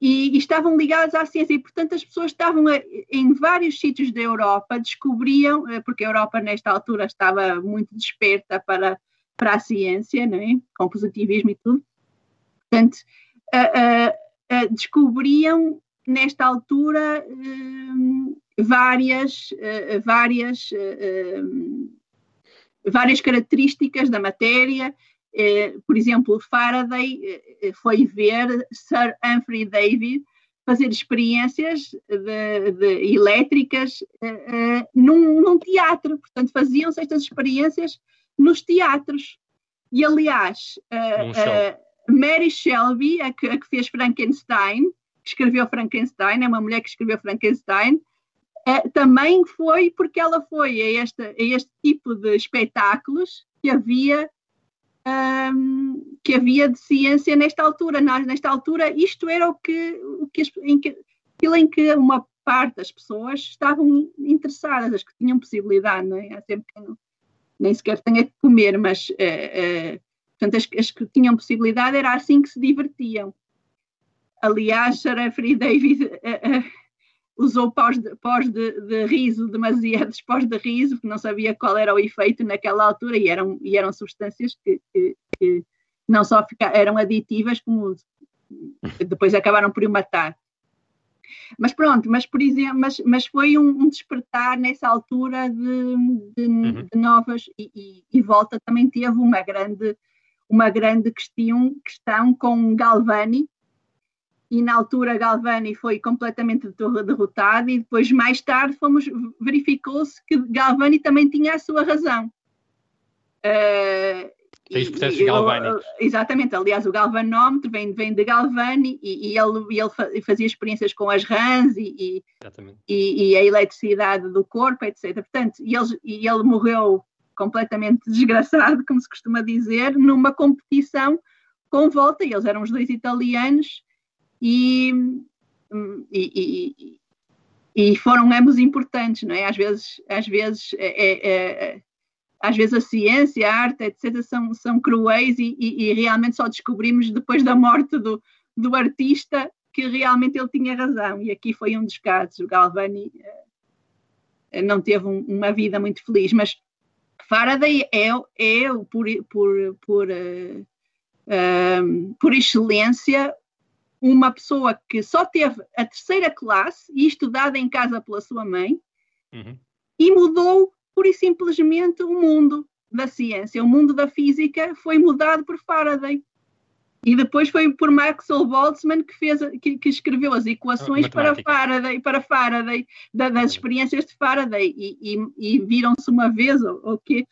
S2: E, estavam ligadas à ciência, e portanto as pessoas estavam a, em vários sítios da Europa, descobriam, eh, porque a Europa nesta altura estava muito desperta para, para a ciência, não é? com positivismo e tudo, portanto descobriam nesta altura várias, várias, várias características da matéria eh, por exemplo, Faraday eh, foi ver Sir Humphrey Davy fazer experiências de, de elétricas uh, num, num, teatro. Portanto, faziam-se estas experiências nos teatros. E, aliás, uh, Mary Shelby, a que, a que, fez Frankenstein, que escreveu Frankenstein, é uma mulher que escreveu Frankenstein, também foi porque ela foi a este, a este tipo de espetáculos que havia um, que havia de ciência nesta altura. Nesta altura, isto era o que, o que, em que aquilo em que uma parte das pessoas estavam interessadas, as que tinham possibilidade, não é? Há que não, nem sequer tenha que comer, mas uh, uh, portanto, as, as, que tinham possibilidade era assim que se divertiam. Aliás, Sarah Free David uh, usou pós de, pós de, de riso, demasiados pós de riso, porque não sabia qual era o efeito naquela altura e eram, e eram substâncias que, que, que não só ficaram, eram aditivas, como depois acabaram por o matar. Mas pronto, mas por exemplo, mas, mas foi um, um despertar nessa altura de, de, uhum. de novas e, e, e, Volta também teve uma grande uma grande questão, questão com Galvani, e na altura Galvani foi completamente derrotado e depois mais tarde fomos verificou-se que Galvani também tinha a sua razão.
S1: Uh, Três processos galvânicos.
S2: Exatamente, aliás, o galvanómetro vem, vem de Galvani e, e ele, ele, fazia experiências com as rãs e, e, e, a eletricidade do corpo, etc. Portanto, e ele, e ele morreu completamente desgraçado, como se costuma dizer, numa competição com volta, e eles eram os dois italianos, e, e, e, foram ambos importantes, não é? Às vezes, às vezes, é, é, é às vezes a ciência, a arte, etc., são, são cruéis e, e, realmente só descobrimos depois da morte do, do artista que realmente ele tinha razão. E aqui foi um dos casos. O Galvani eh, não teve um, uma vida muito feliz, mas Faraday é, é por, por, por, uh, uh, por excelência uma pessoa que só teve a terceira classe e estudada em casa pela sua mãe uhum. e mudou pura e simplesmente o mundo da ciência, o mundo da física foi mudado por Faraday. E depois foi por Maxwell Boltzmann que, fez, que, que escreveu as equações para Faraday, para Faraday da, das experiências de Faraday. E, e, e viram-se uma vez o que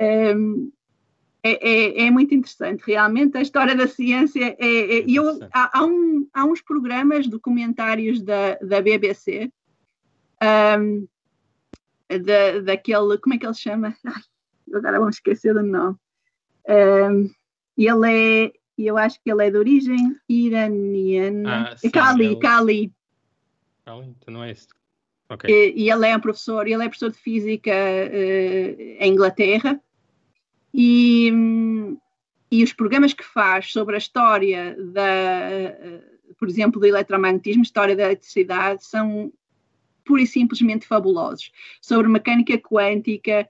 S2: um, é, é, é, muito interessante, realmente. A história da ciência é. é eu, há, há, um, há, uns programas documentários da, da BBC, um, da, daquele. Como é que ele chama? Ai, agora vamos esquecer do nome. Um, ele é. Eu acho que ele é de origem iraniana. Ah, sim, Kali, ele... Kali.
S1: Kali, então não é esse.
S2: Okay. E, e, ele é um professor, ele é professor de física uh, em Inglaterra e, e os programas que faz sobre a história da, por exemplo, do eletromagnetismo, história da eletricidade, são pura e simplesmente fabulosos. Sobre mecânica quântica,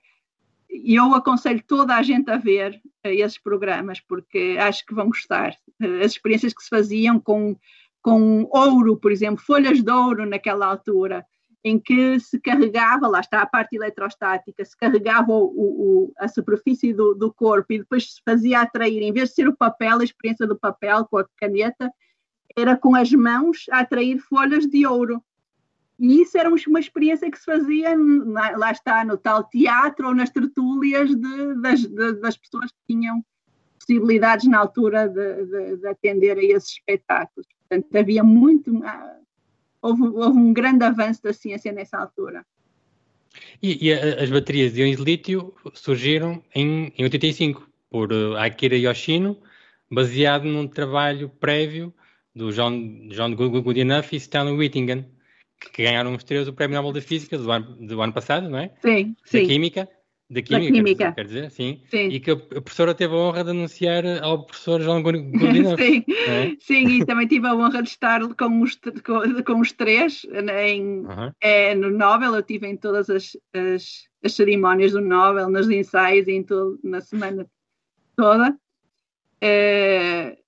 S2: eu aconselho toda a gente a ver esses programas, porque acho que vão gostar. As experiências que se faziam com, com ouro, por exemplo, folhas de ouro naquela altura, em que se carregava, lá está a parte eletrostática, se carregava o, o, a superfície do, do, corpo e depois se fazia atrair, em vez de ser o papel, a experiência do papel com a caneta, era com as mãos a atrair folhas de ouro. E isso era uma experiência que se fazia, lá está, no tal teatro ou nas tertúlias de, das, de, das pessoas que tinham possibilidades na altura de, de, de atender a esses espetáculos. Portanto, havia muito, houve, houve um grande avanço da ciência nessa altura.
S1: E, e as baterias de íons de lítio surgiram em, em 85 por uh, Akira Yoshino, baseado num trabalho prévio do John, John Goodenough e Stanley Whittingen, que ganharam os três o Prémio Nobel de Física do ano, do ano passado, não é?
S2: Sim, sim.
S1: Da Química da química. Quer, dizer, sim. sim. E que a professora teve a honra de anunciar ao professor João Godinov.
S2: sim. É? sim, e também tive a honra de estar com os, com, com os três né, em, é, no Nobel. Eu estive em todas as, as, as, cerimónias do Nobel, nos ensaios, em todo, na semana toda. É,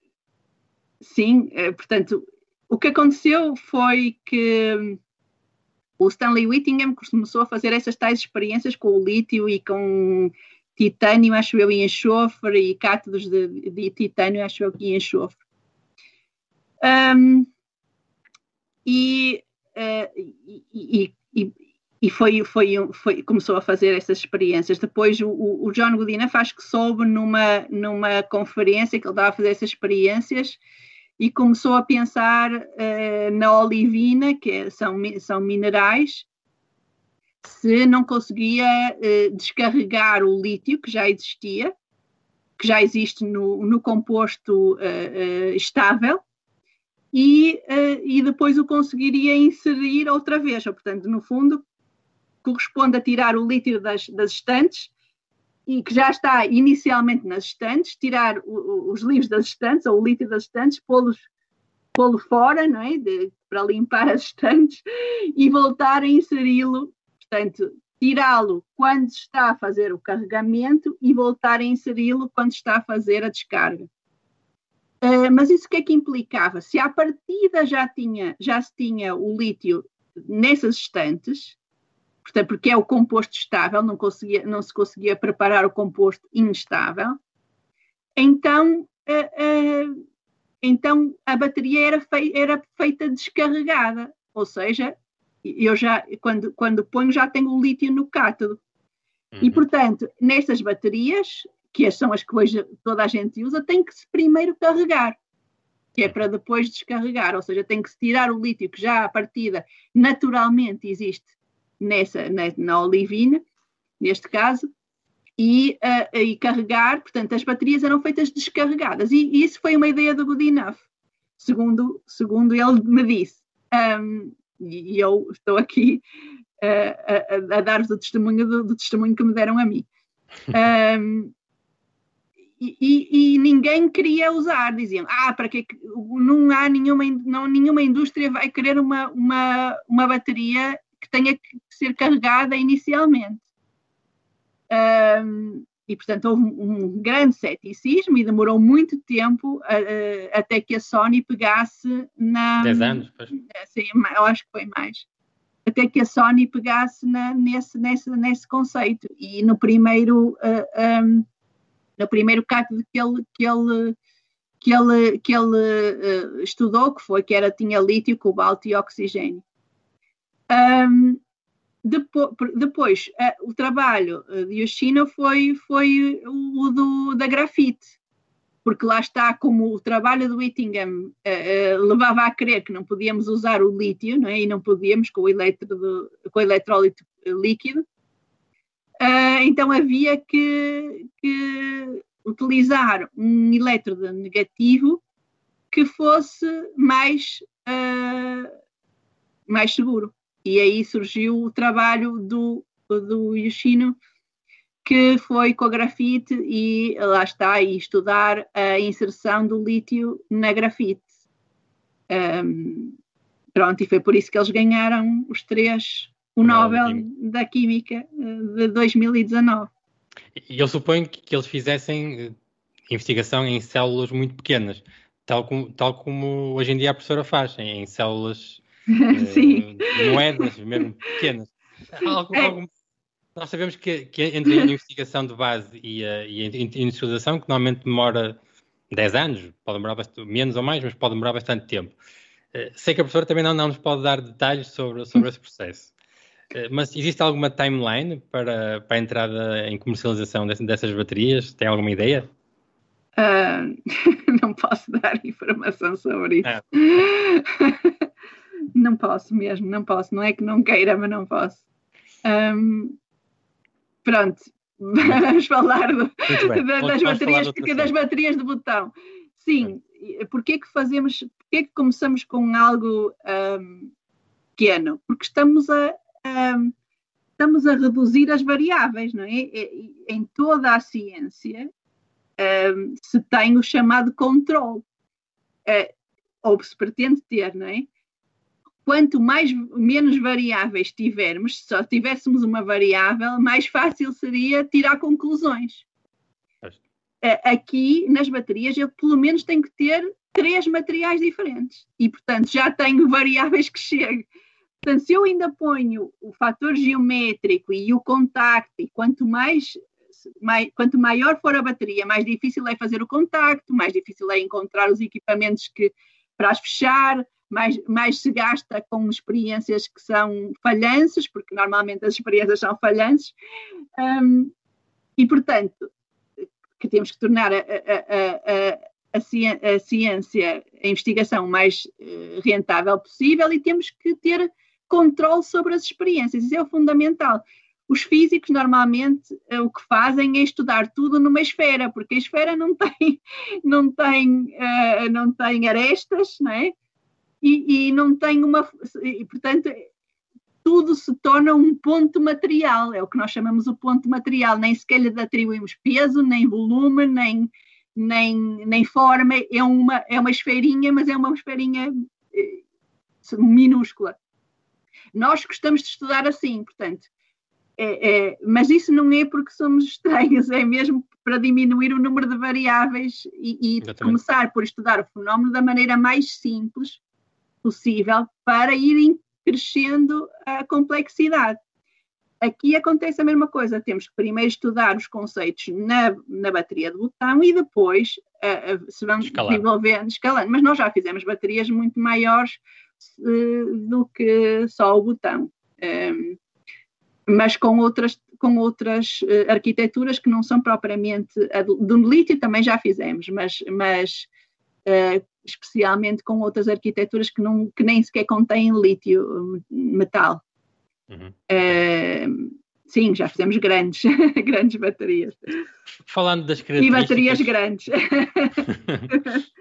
S2: sim, é, portanto, o que aconteceu foi que o Stanley Whittingham começou a fazer essas tais experiências com o lítio e com titânio, acho eu, e enxofre, e cátodos de, de titânio, acho eu, e enxofre. Um, e, uh, e, e, e, foi, foi, foi, começou a fazer essas experiências. Depois o, o John Godina faz que soube numa, numa conferência que ele estava a fazer essas experiências e começou a pensar uh, na olivina, que é, são, são minerais, se não conseguia uh, descarregar o lítio que já existia, que já existe no, no composto uh, estável, e, e depois o conseguiria inserir outra vez. Portanto, no fundo, corresponde a tirar o lítio das, das estantes e que já está inicialmente nas estantes, tirar o, os livros das estantes, ou o lítio das estantes, pô-los pô fora, não é? De, para limpar as estantes e voltar a inseri-lo, portanto, tirá-lo quando está a fazer o carregamento e voltar a inseri-lo quando está a fazer a descarga. Uh, mas isso o que é que implicava? Se à partida já, tinha, já se tinha o lítio nessas estantes, portanto, porque é o composto estável, não, conseguia, não se conseguia preparar o composto instável. Então, uh, uh, então a bateria era, fei era feita descarregada, ou seja, eu já, quando, quando ponho, já tenho o lítio no cátodo. Uhum. E, portanto, nestas baterias, que são as que hoje toda a gente usa, tem que se primeiro carregar, que é para depois descarregar, ou seja, tem que se tirar o lítio que já à partida naturalmente existe nessa, na, na olivina, neste caso, e, uh, e, carregar, portanto, as baterias eram feitas descarregadas, e, e isso foi uma ideia do Good Enough, segundo, segundo ele me disse. Um, e, eu estou aqui uh, a, a dar-vos o testemunho do, do, testemunho que me deram a mim. Um, e, e, ninguém queria usar, diziam, ah, para que não há nenhuma, não, nenhuma indústria vai querer uma, uma, uma bateria que tenha que ser carregada inicialmente. Um, e, portanto, houve um, grande ceticismo e demorou muito tempo até que a Sony pegasse na.
S1: 10 anos, pois.
S2: Sim, eu acho que foi mais. Até que a Sony pegasse na, nesse, nesse, nesse conceito. E no primeiro, uh, um, no primeiro cátodo que ele, que ele, que ele, que ele uh, estudou, que foi que era, tinha lítio, cobalto e oxigênio. Um, depois, depois uh, o trabalho eh, de Yoshino foi, foi o do, da grafite, porque lá está, como o trabalho do Whittingham uh, uh, levava a crer que não podíamos usar o lítio, não é? e não podíamos com o, com o eletrólito líquido, então havia que, que utilizar um elétrodo negativo que fosse mais, mais seguro. E aí surgiu o trabalho do, do Yoshino, que foi com a grafite e lá está, e estudar a inserção do lítio na grafite. Um, pronto, e foi por isso que eles ganharam os três o Nobel da Química eh, de 2019.
S1: E eu suponho que eles fizessem eh, investigação em células muito pequenas, tal como, tal como hoje em dia a professora faz, em células
S2: Sim.
S1: moedas, mesmo pequenas. Algo, é. algo, nós sabemos que, que, entre a investigação de base e a, e a industrialização, que normalmente demora 10 anos, pode demorar bastante, menos ou mais, mas pode demorar bastante tempo. Uh, sei que a professora também não, não nos pode dar detalhes sobre, sobre esse processo. Uh, mas existe alguma timeline para, para a entrada em comercialização dessas, dessas baterias? Tem alguma ideia?
S2: Uh, não posso dar informação sobre isso. Ah. não posso mesmo, não posso. Não é que não queira, mas não posso. Um, pronto, vamos falar do, da, das, baterias, das baterias de botão. Sim, porque é que fazemos, porque é que começamos com algo um, pequeno? Porque estamos a, estamos a reduzir as variáveis, não é? Em toda a ciência um, se tem o chamado controle, uh, ou se pretende ter, não é? Quanto mais menos variáveis tivermos, se só tivéssemos uma variável, mais fácil seria tirar conclusões. Aqui nas baterias eu pelo menos tenho que ter três materiais diferentes e portanto já tenho variáveis que chegam. Portanto, se eu ainda ponho o fator geométrico e o contacto, e quanto mais, mais, quanto maior for a bateria, mais difícil é fazer o contacto, mais difícil é encontrar os equipamentos que para as fechar, mais, mais se gasta com experiências que são falhanças, porque normalmente as experiências são falhanças, um, e portanto, que temos que tornar a, a, a, a ciência, a investigação mais uh, rentável possível e temos que ter controle sobre as experiências, isso é o fundamental. Os físicos normalmente uh, o que fazem é estudar tudo numa esfera, porque a esfera não tem, não tem, uh, não tem arestas, não é? E, e não tem uma. E, portanto, tudo se torna um ponto material, é o que nós chamamos o ponto material, nem sequer lhe atribuímos peso, nem volume, nem, nem, nem forma, é uma, é uma esferinha, mas é uma esferinha eh, minúscula. Nós gostamos de estudar assim, portanto, é, é, mas isso não é porque somos estranhos, é mesmo para diminuir o número de variáveis e, e começar por estudar o fenómeno da maneira mais simples possível para ir crescendo a complexidade. aqui acontece a mesma coisa. Temos que primeiro estudar os conceitos na, na bateria de botão e depois uh, uh, se vamos Escalar. desenvolvendo, escalando. Mas nós já fizemos baterias muito maiores uh, do que só o botão. Um, ehm, mas com outras, com outras arquiteturas que não são propriamente a do, do lítio também já fizemos, mas, mas especialmente com outras arquiteturas que, não, que nem sequer contêm lítio metal. Uhum. Uh, sim, já fizemos grandes, grandes baterias.
S1: Falando das características...
S2: E baterias grandes.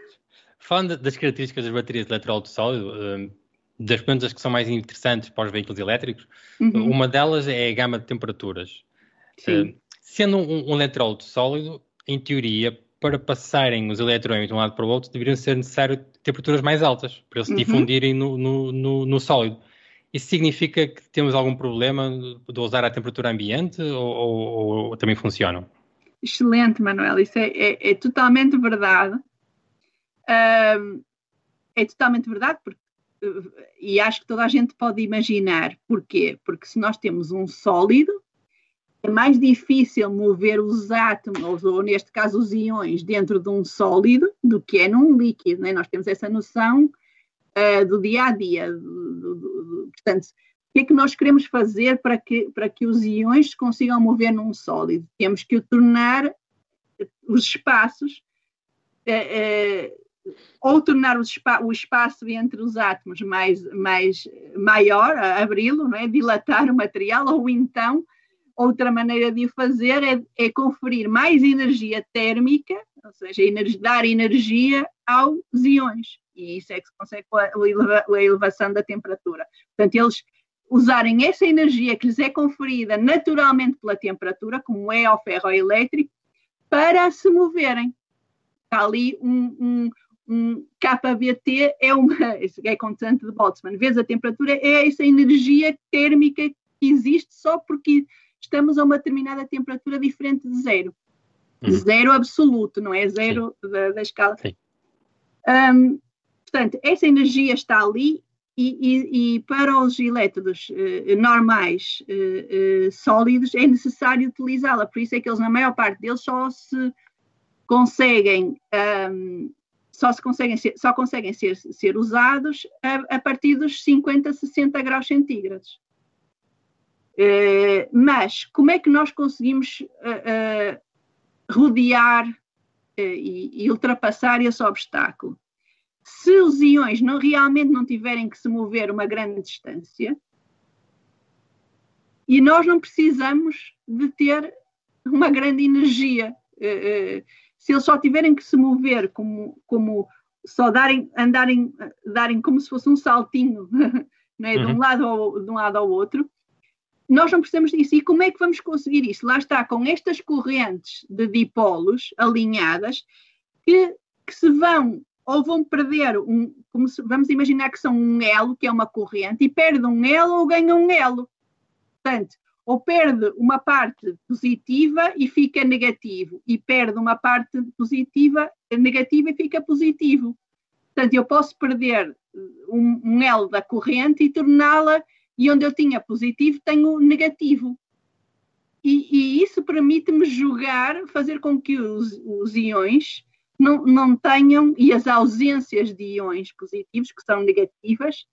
S1: Falando das características das baterias de eletrodo sólido, das perguntas que são mais interessantes para os veículos elétricos, uhum. uma delas é a gama de temperaturas. Sim. Sendo um, um eletrólido sólido, em teoria, para passarem os eletrões de um lado para o outro, deveriam ser necessárias temperaturas mais altas, para eles se uhum. difundirem no, no, no, no sólido. Isso significa que temos algum problema de usar a temperatura ambiente ou, ou, ou também funcionam?
S2: Excelente, Manuel. Isso é, é, é totalmente verdade. Um, é totalmente verdade, porque, e acho que toda a gente pode imaginar. Porquê? Porque se nós temos um sólido, é mais difícil mover os átomos, ou neste caso os íons, dentro de um sólido do que é num líquido. Né? Nós temos essa noção uh, do dia a dia. Do, do, do, portanto, o que é que nós queremos fazer para que, para que os íons se consigam mover num sólido? Temos que o tornar os espaços, uh, uh, ou tornar o espaço entre os átomos mais, mais maior, abri-lo, é? dilatar o material, ou então outra maneira de o fazer é, é, conferir mais energia térmica, ou seja, energia, dar energia aos íons e isso é que se consegue com a, a elevação da temperatura. Portanto, eles usarem essa energia que lhes é conferida naturalmente pela temperatura, como é ao ferro elétrico, para se moverem. Está ali um, um, um KBT, é, uma, é constante de Boltzmann, vezes a temperatura, é essa energia térmica que existe só porque estamos a uma determinada temperatura diferente de zero. Uhum. Zero absoluto, não é zero da, da, escala. Um, Portanto, essa energia está ali e, e, e para os elétrodos uh, normais, uh, uh, sólidos, é necessário utilizá-la. Por isso é que eles, na maior parte deles, só se conseguem, um, só, se conseguem ser, só conseguem ser, ser usados a, a, partir dos 50, 60 graus centígrados. Mas como é que nós conseguimos rodear e, e ultrapassar esse obstáculo? se os íons não, realmente não tiverem que se mover uma grande distância, e nós não precisamos de ter uma grande energia. Eh, eh, se eles só tiverem que se mover como, como só darem, andarem, darem como se fosse um saltinho é? de, um uhum. lado ao, de um lado ao outro, nós não precisamos disso. E como é que vamos conseguir isso? Lá está, com estas correntes de dipolos alinhadas que, que se vão ou vão perder um, se, vamos imaginar que são um elo, que é uma corrente, e perdem um elo ou ganham um elo. Portanto, ou perde uma parte positiva e fica negativo, e perde uma parte positiva, negativa e fica positivo. Portanto, eu posso perder um, um elo da corrente e torná-la, e onde eu tinha positivo, tenho negativo. E, e isso permite-me jogar, fazer com que os, os íons não, não tenham, e as ausências de íons positivos, que são negativas,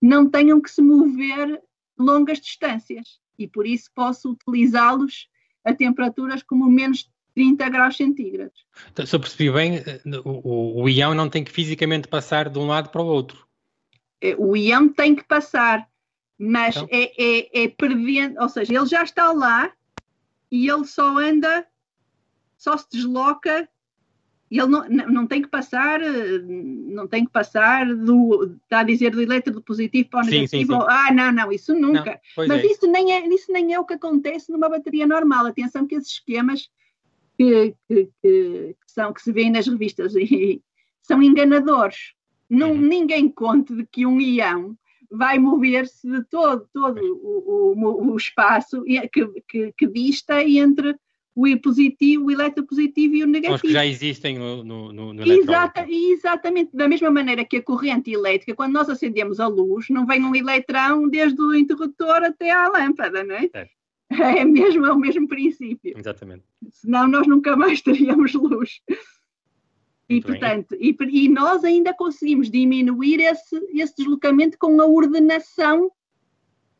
S2: não tenham que se mover longas distâncias. E por isso posso utilizá-los a temperaturas como menos 30 graus centígrados.
S1: Então, se eu percebi bem, o, o íon não tem que fisicamente passar de um lado para o outro.
S2: O íon tem que passar, mas então? é, é, é perdendo, ou seja, ele já está lá e ele só anda, só se desloca e ele não, não tem que passar, não tem que passar do, está a dizer do elétrodo positivo para o negativo. Sim, sim, sim. Ah, não, não, isso nunca. Não, Mas é. isso, nem é, isso nem é o que acontece numa bateria normal. Atenção que esses esquemas que, que, que, são, que se vêem nas revistas são enganadores. Não, uhum. Ninguém conta de que um íon vai mover-se de todo, todo o, o, o espaço que, que, que dista entre o positivo, o eletropositivo e o negativo. Os
S1: que já existem no, no, no
S2: Exata, Exatamente, da mesma maneira que a corrente elétrica, quando nós acendemos a luz, não vem um eletrão desde o interruptor até à lâmpada, não é? é. É mesmo, é o mesmo princípio.
S1: Exatamente.
S2: Senão nós nunca mais teríamos luz. E, portanto, e, e, nós ainda conseguimos diminuir esse, esse deslocamento com a ordenação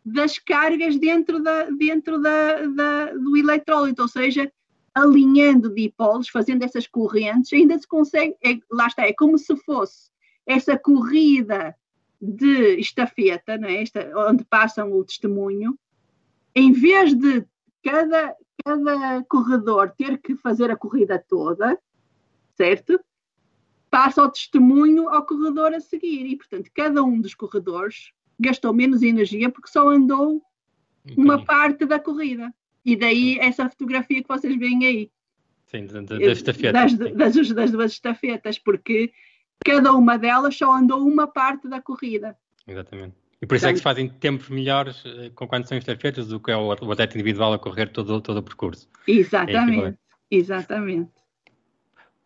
S2: das cargas dentro, da, dentro da, da, do eletrólito, ou seja, alinhando dipolos, fazendo essas correntes, ainda se consegue, é, lá está, é como se fosse essa corrida de estafeta, não é? Esta, onde passam o testemunho, em vez de cada, cada corredor ter que fazer a corrida toda, certo? Passa o testemunho ao corredor a seguir e, portanto, cada um dos corredores gastou menos energia porque só andou uma parte da corrida. E daí essa fotografia que vocês veem aí.
S1: Sim, das.
S2: Das, das, das duas estafetas, porque cada uma delas só andou uma parte da corrida.
S1: Exatamente. E por isso é que se fazem tempos melhores eh, com quando são estafetas do que é o, o atleta individual a correr todo, todo o percurso.
S2: Exatamente, é exatamente.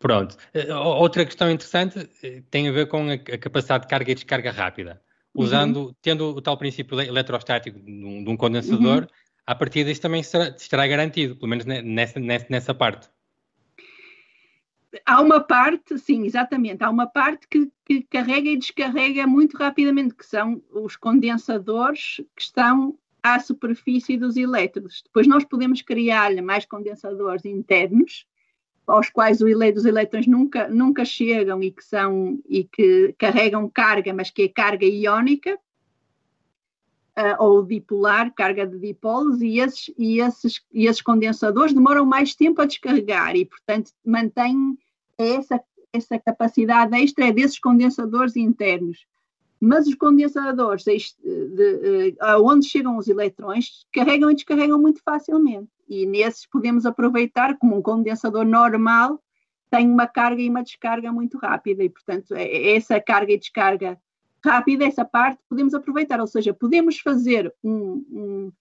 S1: Pronto. Eh, outra questão interessante eh, tem a ver com a, a capacidade de carga e descarga rápida. Usando, uhum. tendo o tal princípio eletrostático de um, de um condensador, uhum. a partir disso também será, estará garantido, pelo menos nessa, nessa, nessa parte
S2: há uma parte, sim, exatamente, há uma parte que, que, carrega e descarrega muito rapidamente, que são os condensadores que estão à superfície dos elétrodos. Depois nós podemos criar mais condensadores internos, aos quais os elétrons nunca, nunca chegam e que são e que carregam carga, mas que é carga iónica, uh, ou dipolar, carga de dipolos, e esses, e, esses, e esses condensadores demoram mais tempo a descarregar e, portanto, mantêm essa, essa capacidade extra desses condensadores internos. Mas os condensadores de, de, de, aonde chegam os eletrões carregam e descarregam muito facilmente. E nesses podemos aproveitar como um condensador normal tem uma carga e uma descarga muito rápida e, portanto, é, é essa carga e descarga rápida, essa parte, podemos aproveitar, ou seja, podemos fazer um, um,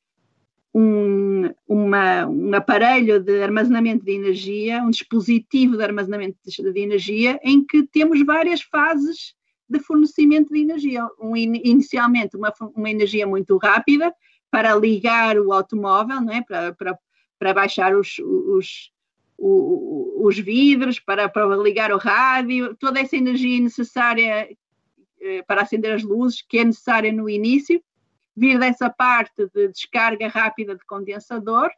S2: um, uma, um aparelho de armazenamento de energia, um dispositivo de armazenamento de energia, em que temos várias fases de fornecimento de energia. Um, inicialmente, uma, uma energia muito rápida para ligar o automóvel, não é? para, para, para baixar os, os, os vidros, para, para ligar o rádio, toda essa energia necessária eh, para acender as luzes, que é necessária no início, vir dessa parte de descarga rápida de condensador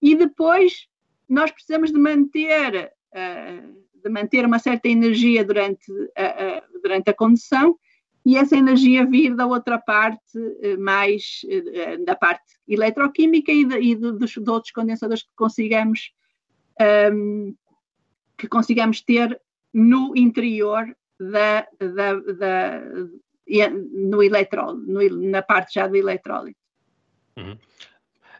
S2: e depois nós precisamos de manter, uh, de manter uma certa energia durante a, uh, durante a condução e essa energia vir da outra parte, uh, mais da parte eletroquímica e, de, e dos, de outros condensadores que consigamos, um, que consigamos ter no interior da, da, da, no na parte já do eletrólito.
S1: Uhum.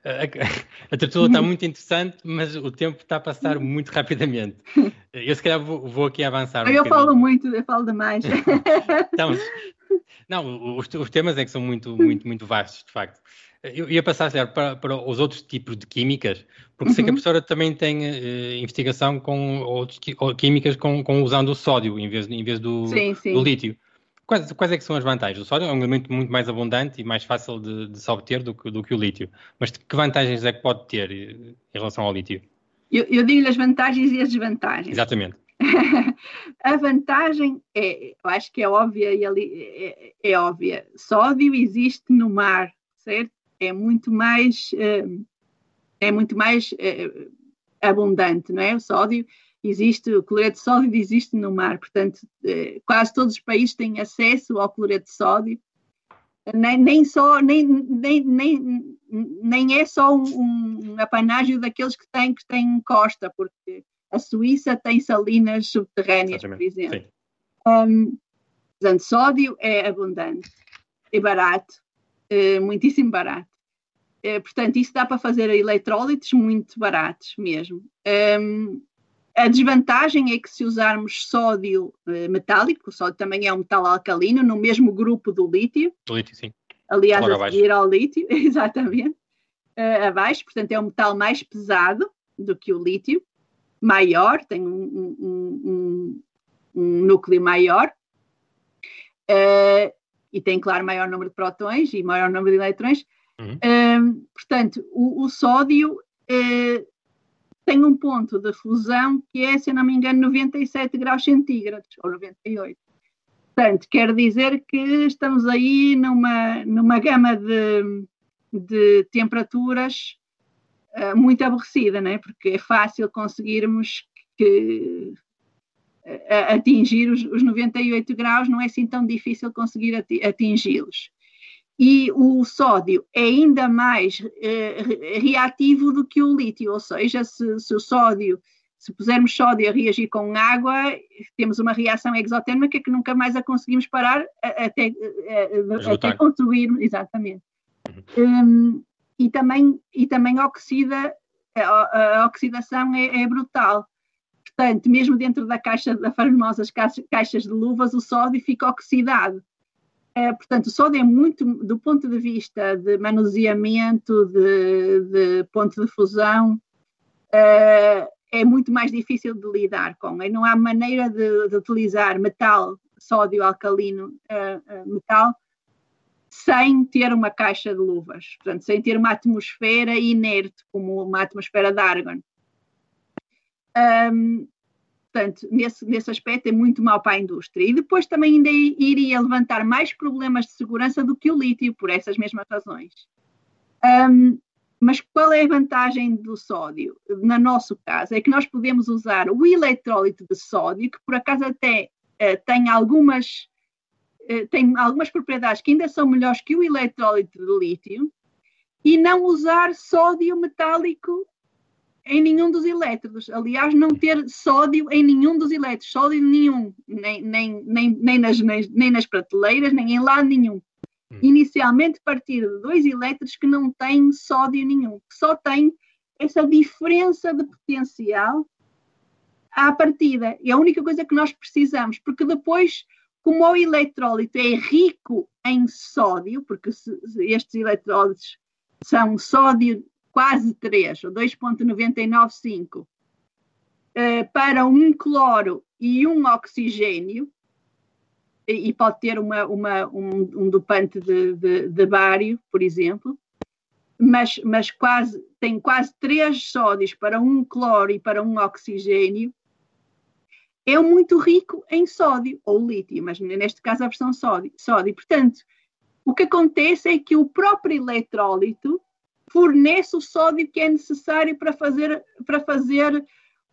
S1: A, a tertúlia está muito interessante, mas o tempo está a passar muito rapidamente. Eu se calhar vou, vou aqui avançar.
S2: Um eu falo muito, eu falo demais.
S1: então, não, os, os, temas é que são muito, muito, muito vastos, de facto. Eu ia passar para, para os outros tipos de químicas, porque uhum. sei que a uhum. professora também tem uh, investigação com outros químicas com, com, usando o sódio em vez, em vez do, sim, sim. do lítio. Quais, quais é que são as vantagens? O sódio é um elemento muito mais abundante e mais fácil de, de se obter do que, do que o lítio. Mas que vantagens é que pode ter em relação ao lítio?
S2: Eu, eu digo-lhe as vantagens e as desvantagens.
S1: Exatamente.
S2: a vantagem é, eu acho que é óbvia e ali é, é, óbvia. Sódio existe no mar, certo? É muito mais eh, é muito mais é, abundante, não é? O sódio existe, o cloreto de sódio existe no mar, portanto, eh, quase todos os países têm acesso ao cloreto de sódio. Nem, nem só, nem, nem, nem, nem é só um, um apanágio daqueles que têm, que têm costa, porque a Suíça tem salinas subterrâneas, Exatamente. por exemplo. Um, portanto, sódio é abundante, é barato, é muitíssimo barato. É, portanto, isso dá para fazer eletrólitos muito baratos mesmo. Um, a desvantagem é que se usarmos sódio uh, metálico, o sódio também é um metal alcalino, no mesmo grupo do lítio.
S1: Do lítio, sim.
S2: Aliás, Logo a seguir ao lítio, exatamente, uh, abaixo, portanto é um metal mais pesado do que o lítio, maior, tem um, um, um, um núcleo maior, uh, e tem, claro, maior número de prótons e maior número de eletrões, Uhum. portanto, o, o sódio tem um ponto de fusão que é, se não me engano, 97 graus centígrados, ou 98. Portanto, quer dizer que estamos aí numa, numa gama de, de temperaturas uh, muito aborrecida, né? porque é fácil conseguirmos que, uh, atingir os, os 98 graus, não é assim tão difícil conseguir atingi-los. E o sódio é ainda mais uh, reativo do que o lítio, ou seja, se, se o sódio se pusermos sódio a reagir com água, temos uma reação exotérmica que nunca mais a conseguimos parar até, até construir, exatamente. Uhum. Um, e, também, e também oxida, a, a oxidação é, é, brutal. Portanto, mesmo dentro da caixa, das famosas caixas de luvas, o sódio fica oxidado. É, portanto, o sódio é muito, do ponto de vista de manuseamento, de, de ponto de fusão, é, é muito mais difícil de lidar com. E não há maneira de, de utilizar metal, sódio alcalino, uh, uh, metal, sem ter uma caixa de luvas, portanto, sem ter uma atmosfera inerte, como uma atmosfera de argon. Um, portanto, nesse, nesse aspecto é muito mau para a indústria. E depois também ainda iria levantar mais problemas de segurança do que o lítio, por essas mesmas razões. Um, mas qual é a vantagem do sódio? No nosso caso, é que nós podemos usar o eletrólito de sódio, que por acaso até uh, tem algumas uh, tem algumas propriedades que ainda são melhores que o eletrólito de lítio, e não usar sódio metálico em nenhum dos elétrodos. Aliás, não ter sódio em nenhum dos elétrodos, sódio nenhum, nem, nem, nem, nem, nas, nem, nem nas prateleiras, nem em lado nenhum. Hum. inicialmente partir de dois elétrons que não têm sódio nenhum, que só têm essa diferença de potencial à partida. É a única coisa que nós precisamos, porque depois, como o eletrólito é rico em sódio, porque se, se estes eletrólitos são sódio quase 3, ou 2,995, eh, para um cloro e um oxigênio, e pode ter uma, uma, um, um dopante de, de, de bário, por exemplo, mas, mas quase, tem quase três sódios para um cloro e para um oxigênio, é muito rico em sódio, ou lítio, mas neste caso a versão sódio. sódio. Portanto, o que acontece é que o próprio eletrólito fornece o sódio que é necessário para fazer, para fazer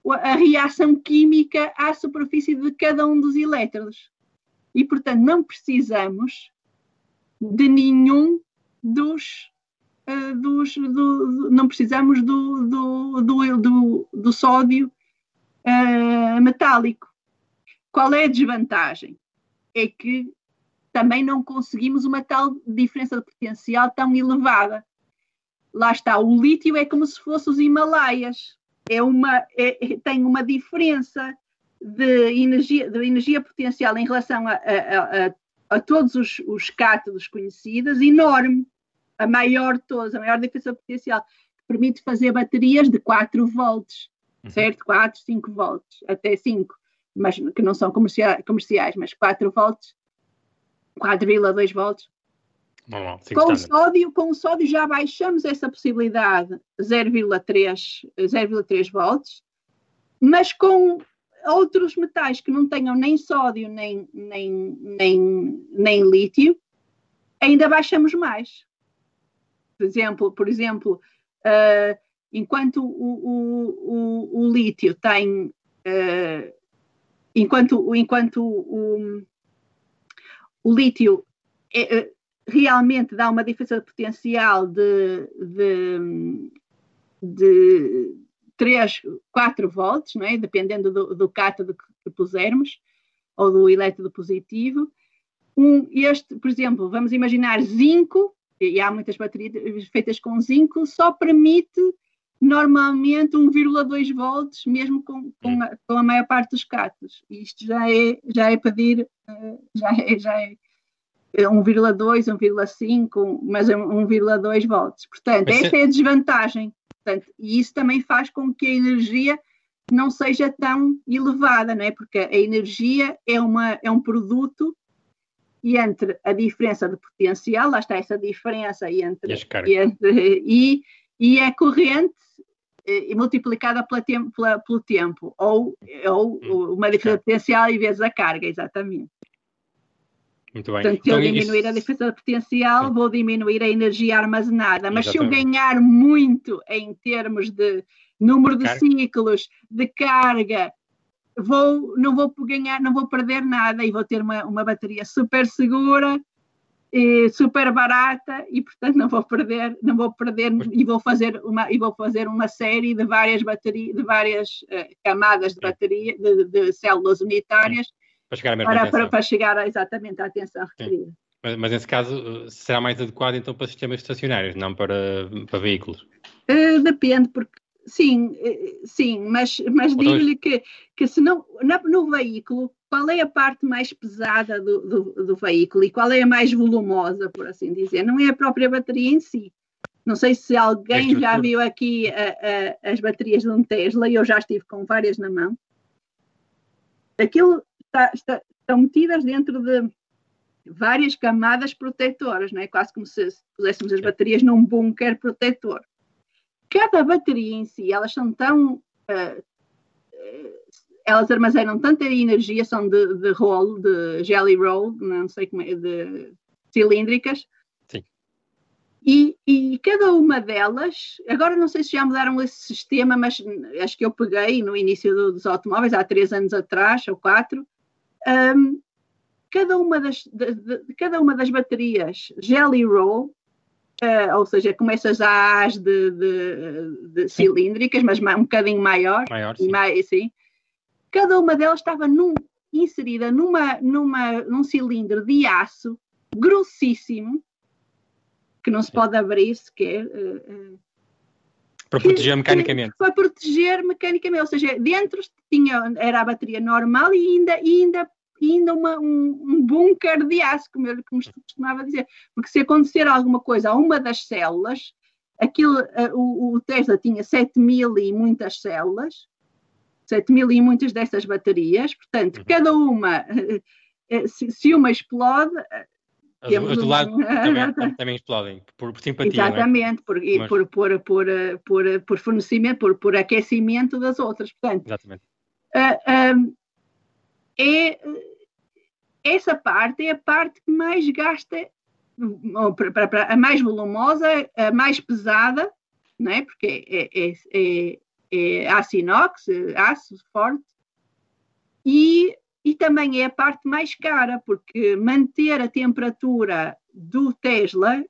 S2: a reação química à superfície de cada um dos elétrodos e, portanto, não precisamos de nenhum dos. Uh, dos do, do, não precisamos do, do, do, do sódio uh, metálico. Qual é a desvantagem? É que também não conseguimos uma tal diferença de potencial tão elevada. Lá está, o lítio é como se fosse os Himalaias. É uma, é, é tem uma diferença de energia, de energia potencial em relação a, a, a, a todos os, os cátodos conhecidos enorme, a maior de todas, a maior diferença potencial, que permite fazer baterias de 4 volts, uhum. certo? 4, 5 volts, até 5, mas que não são comerciais, comerciais mas 4 volts, 4,2 volts.
S1: Normal,
S2: com, o sódio, com o sódio já baixamos essa possibilidade 0,3 volts, mas com outros metais que não tenham nem sódio nem, nem, nem, nem lítio, ainda baixamos mais. Por exemplo, por exemplo uh, enquanto o, o, o, o, lítio tem. Uh, enquanto enquanto o, o lítio é, realmente dá uma diferença de potencial de, de, de 3, 4 volts, não é? dependendo do, do cátodo que, que pusermos, ou do elétrodo positivo. Um, este, por exemplo, vamos imaginar zinco, e há muitas baterias feitas com zinco, só permite normalmente 1,2 volts, mesmo com, com, a, com, a, maior parte dos cátodos. Isto já é, já é pedir, eh, já é, já é 1,2, 1,5, mas 1,2 volts. Portanto, essa é a desvantagem. Portanto, e isso também faz com que a energia não seja tão elevada, não é? Porque a energia é, uma, é um produto entre a diferença de potencial, lá está essa diferença entre, e, entre, e, e a corrente eh, multiplicada pela pela, pelo tempo, ou, ou hum, uma diferença de potencial e vezes a carga, exatamente.
S1: Muito bem.
S2: Portanto, se então, eu diminuir isso... a diferença de potencial, Sim. vou diminuir a energia armazenada. Mas Exatamente. se eu ganhar muito em termos de número de carga. ciclos, de carga, vou, não vou ganhar, não vou perder nada e vou ter uma, uma bateria super segura e super barata e portanto não vou perder não vou perder e vou fazer uma e vou fazer uma série de várias baterias de várias uh, camadas de bateria de, de células unitárias
S1: para chegar, para,
S2: para, para, chegar exatamente à atenção requerida.
S1: Mas, mas, nesse caso será mais adequado então para sistemas estacionários, não para, para veículos?
S2: Uh, depende, porque sim, uh, sim, mas, mas digo-lhe que, que se não, no veículo, qual é a parte mais pesada do, do, do, veículo e qual é a mais volumosa, por assim dizer? Não é a própria bateria em si. Não sei se alguém já viu aqui a, a, as baterias de um Tesla, e eu já estive com várias na mão. Aquilo está, está, estão metidas dentro de várias camadas protetoras, não é? quase como se puséssemos as baterias num bunker protetor. Cada bateria em si, elas são tão. Uh, elas armazenam tanta energia, são de, de roll, de jelly roll, não sei como é, de cilíndricas.
S1: Sim.
S2: E, e, cada uma delas, agora não sei se já mudaram esse sistema, mas acho que eu peguei no início dos automóveis, há três anos atrás, ou quatro, um, cada, uma das, de, de, cada uma das baterias Jelly Roll, uh, ou seja, como essas A's de, de, cilíndricas, mas um bocadinho maior,
S1: maior sim.
S2: Mais, sim. cada uma delas estava num, inserida numa, numa, num cilindro de aço grossíssimo, que não se pode abrir sequer. Uh,
S1: para proteger mecanicamente.
S2: Para proteger mecanicamente, ou seja, dentro tinha, era a bateria normal e ainda, e ainda uma, um, um bunker de aço, como eu como costumava dizer. Porque se acontecer alguma coisa a uma das células, aquilo, uh, o, o, Tesla tinha 7 mil e muitas células, 7 mil e muitas dessas baterias, portanto, uhum. cada uma, uh, se, se, uma explode.
S1: As, as do lado também, também, explodem, por, por simpatia.
S2: É? Exatamente, é? por, Mas... por, por, por, por, por, fornecimento, por, por aquecimento das outras. Portanto,
S1: Exatamente.
S2: Uh, é essa parte é a parte que mais gasta, a mais volumosa, a mais pesada, não é? porque é, é, é, é aço inox, aço forte, e, e também é a parte mais cara, porque manter a temperatura do Tesla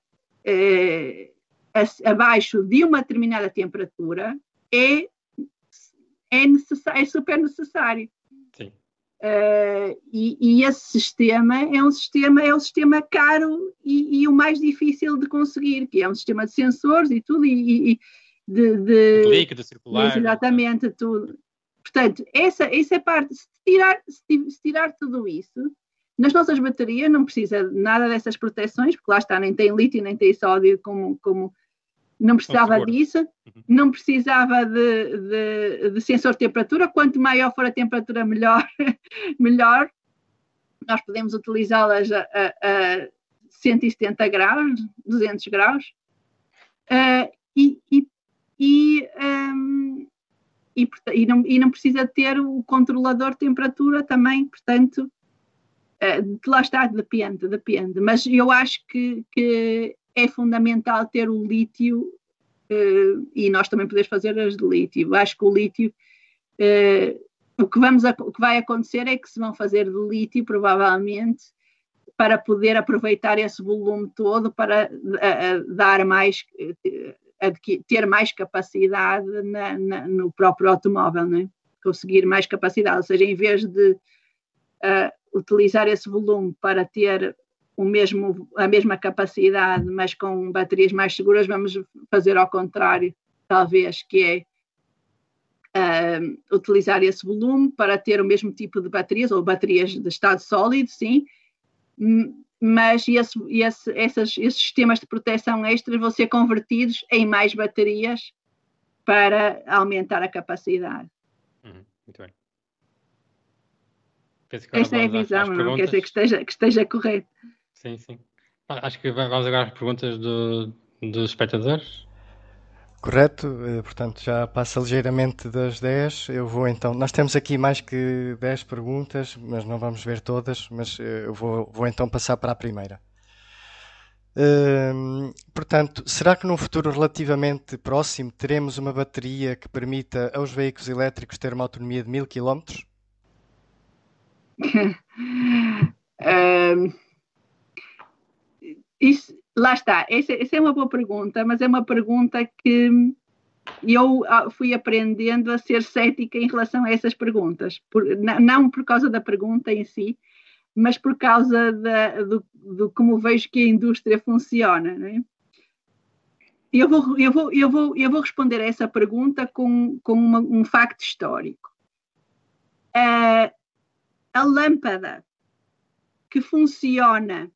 S2: eh, abaixo de uma determinada temperatura é, é, necessário, é super necessário. Uh, e, e, esse sistema é um sistema é um sistema caro e, e, o mais difícil de conseguir, que é um sistema de sensores e tudo, e, e de, de,
S1: líquido circular.
S2: Exatamente, tudo. Portanto, essa, essa é parte, se tirar, se tirar tudo isso, nas nossas baterias não precisa nada dessas proteções, porque lá está, nem tem lítio, nem tem sódio como, como não precisava disso, uhum. não precisava de, de, de, sensor de temperatura, quanto maior for a temperatura, melhor, melhor. Nós podemos utilizá-las a, a, a, 170 graus, 200 graus, uh, e, e, e, um, e, e, não, e não precisa ter o controlador de temperatura também, portanto, uh, lá está, depende, depende, mas eu acho que, que é fundamental ter o lítio uh, e nós também podemos fazer as de lítio. Acho que o lítio, uh, o, que vamos o que vai acontecer é que se vão fazer de lítio, provavelmente, para poder aproveitar esse volume todo para uh, dar mais, ter mais capacidade na, na, no próprio automóvel, né? conseguir mais capacidade, ou seja, em vez de utilizar esse volume para ter o mesmo, a mesma capacidade, mas com baterias mais seguras, vamos fazer ao contrário, talvez, que é uh, utilizar esse volume para ter o mesmo tipo de baterias, ou baterias de estado sólido, sim, mas esse, esse, esses, esses sistemas de proteção extras vão ser convertidos em mais baterias para aumentar a capacidade.
S1: Uhum, muito bem.
S2: Essa é a visão, não quer dizer que esteja, que esteja correto.
S1: Sim, sim. Ah, acho que vamos agora às perguntas do, dos espectadores.
S3: Correto, eh, portanto já passa ligeiramente das 10. Eu vou então. Nós temos aqui mais que 10 perguntas, mas não vamos ver todas. Mas eh, eu vou, vou então passar para a primeira. Uh, portanto, será que num futuro relativamente próximo teremos uma bateria que permita aos veículos elétricos ter uma autonomia de 1000 km?
S2: uh, lá está, essa, essa, é uma boa pergunta, mas é uma pergunta que eu ah, fui aprendendo a ser cética em relação a essas perguntas, por, não por causa da pergunta em si, mas por causa da, do, do, como vejo que a indústria funciona. É? Eu, vou, eu, vou, eu, vou, eu vou responder a essa pergunta com, com uma, um facto histórico. Uh, a lâmpada que funciona,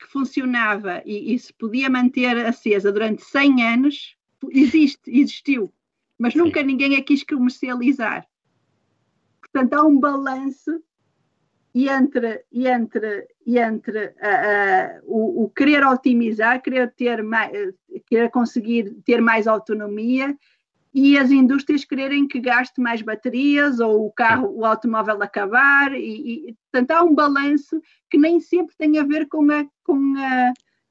S2: que funcionava e, e, se podia manter acesa durante 100 anos, existe, existiu, mas nunca Sim. ninguém a quis comercializar. Portanto, há um balanço e entre, e entre, e entre uh, uh, o, o, querer otimizar, querer, ter mais, querer conseguir ter mais autonomia e as indústrias quererem que gaste mais baterias ou o carro, o automóvel acabar e, e portanto há um balanço que nem sempre tem a ver com a, com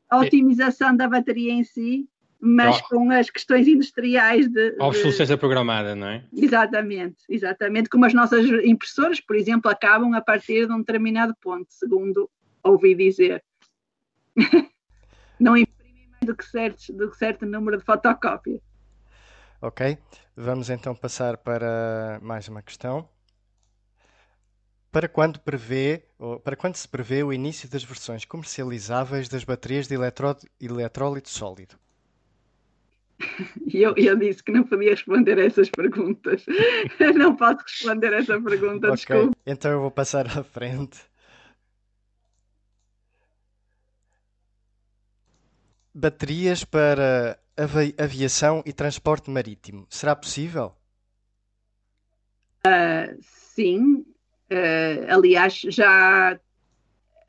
S2: a otimização da bateria em si, mas com as questões industriais de.
S1: A obsolescência de... programada, não é?
S2: Exatamente, exatamente. Como as nossas impressoras, por exemplo, acabam a partir de um determinado ponto, segundo ouvi dizer. não imprimem mais do que, certos, do que certo número de fotocópias.
S3: Ok, vamos então passar para mais uma questão. Para quando prevê, para quando se prevê o início das versões comercializáveis das baterias de eletrólito sólido?
S2: E eu, eu disse que não podia responder essas perguntas. não posso responder essa pergunta, okay. desculpe.
S3: Então eu vou passar à frente. Baterias para avi aviação e transporte marítimo. Será possível?
S2: Uh, sim. Uh, aliás, já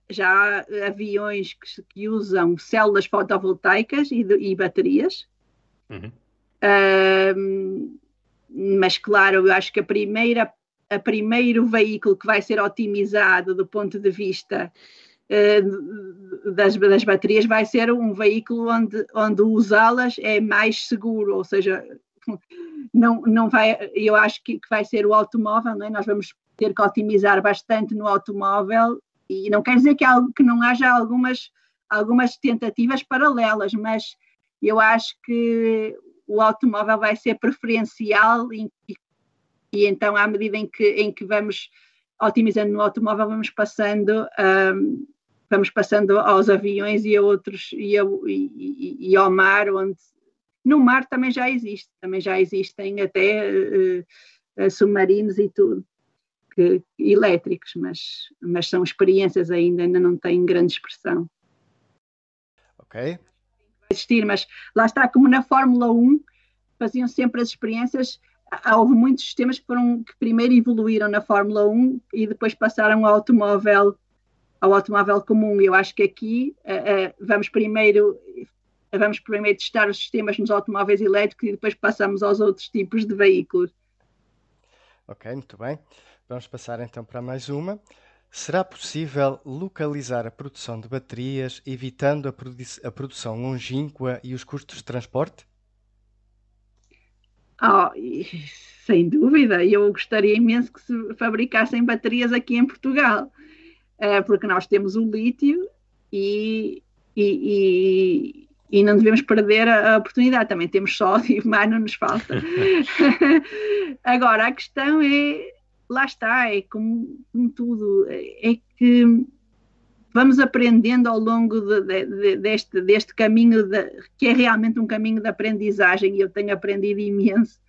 S2: já há aviões que, que usam células fotovoltaicas e, de, e baterias Uhum. mas claro, eu acho que a primeira, a primeiro veículo que vai ser otimizado do ponto de vista uh, das, das baterias vai ser um veículo onde, onde usá-las é mais seguro, ou seja, não, não vai, eu acho que, que vai ser o automóvel, não é? nós vamos ter que otimizar bastante no automóvel e não quer dizer que, que não haja algumas, algumas tentativas paralelas, mas eu acho que o automóvel vai ser preferencial e, e então à medida em que, em que vamos otimizando no automóvel vamos passando um, vamos passando aos aviões e a outros e, a, e, e, ao mar onde no mar também já existe também já existem até uh, submarinos e tudo que, elétricos mas mas são experiências ainda ainda não têm grande expressão
S3: ok
S2: existir, mas lá está, como na Fórmula 1, faziam sempre as experiências. Houve muitos sistemas que, foram, que primeiro evoluíram na Fórmula 1 e depois passaram ao automóvel, ao automóvel comum. Eu acho que aqui uh, uh, vamos primeiro vamos primeiro testar os sistemas nos automóveis elétricos e depois passamos aos outros tipos de veículos.
S3: Ok, muito bem. Vamos passar então para mais uma. Será possível localizar a produção de baterias, evitando a, produ a produção longínqua e os custos de transporte?
S2: Oh, sem dúvida, eu gostaria imenso que se fabricassem baterias aqui em Portugal, eh, porque nós temos o lítio e, e, e, e não devemos perder a, a, oportunidade. Também temos sódio, mas não nos falta. Agora, a questão é lá está, é como, como tudo, é que vamos aprendendo ao longo de, de, de, deste, deste caminho, que é realmente um caminho de aprendizagem, e eu tenho aprendido imenso,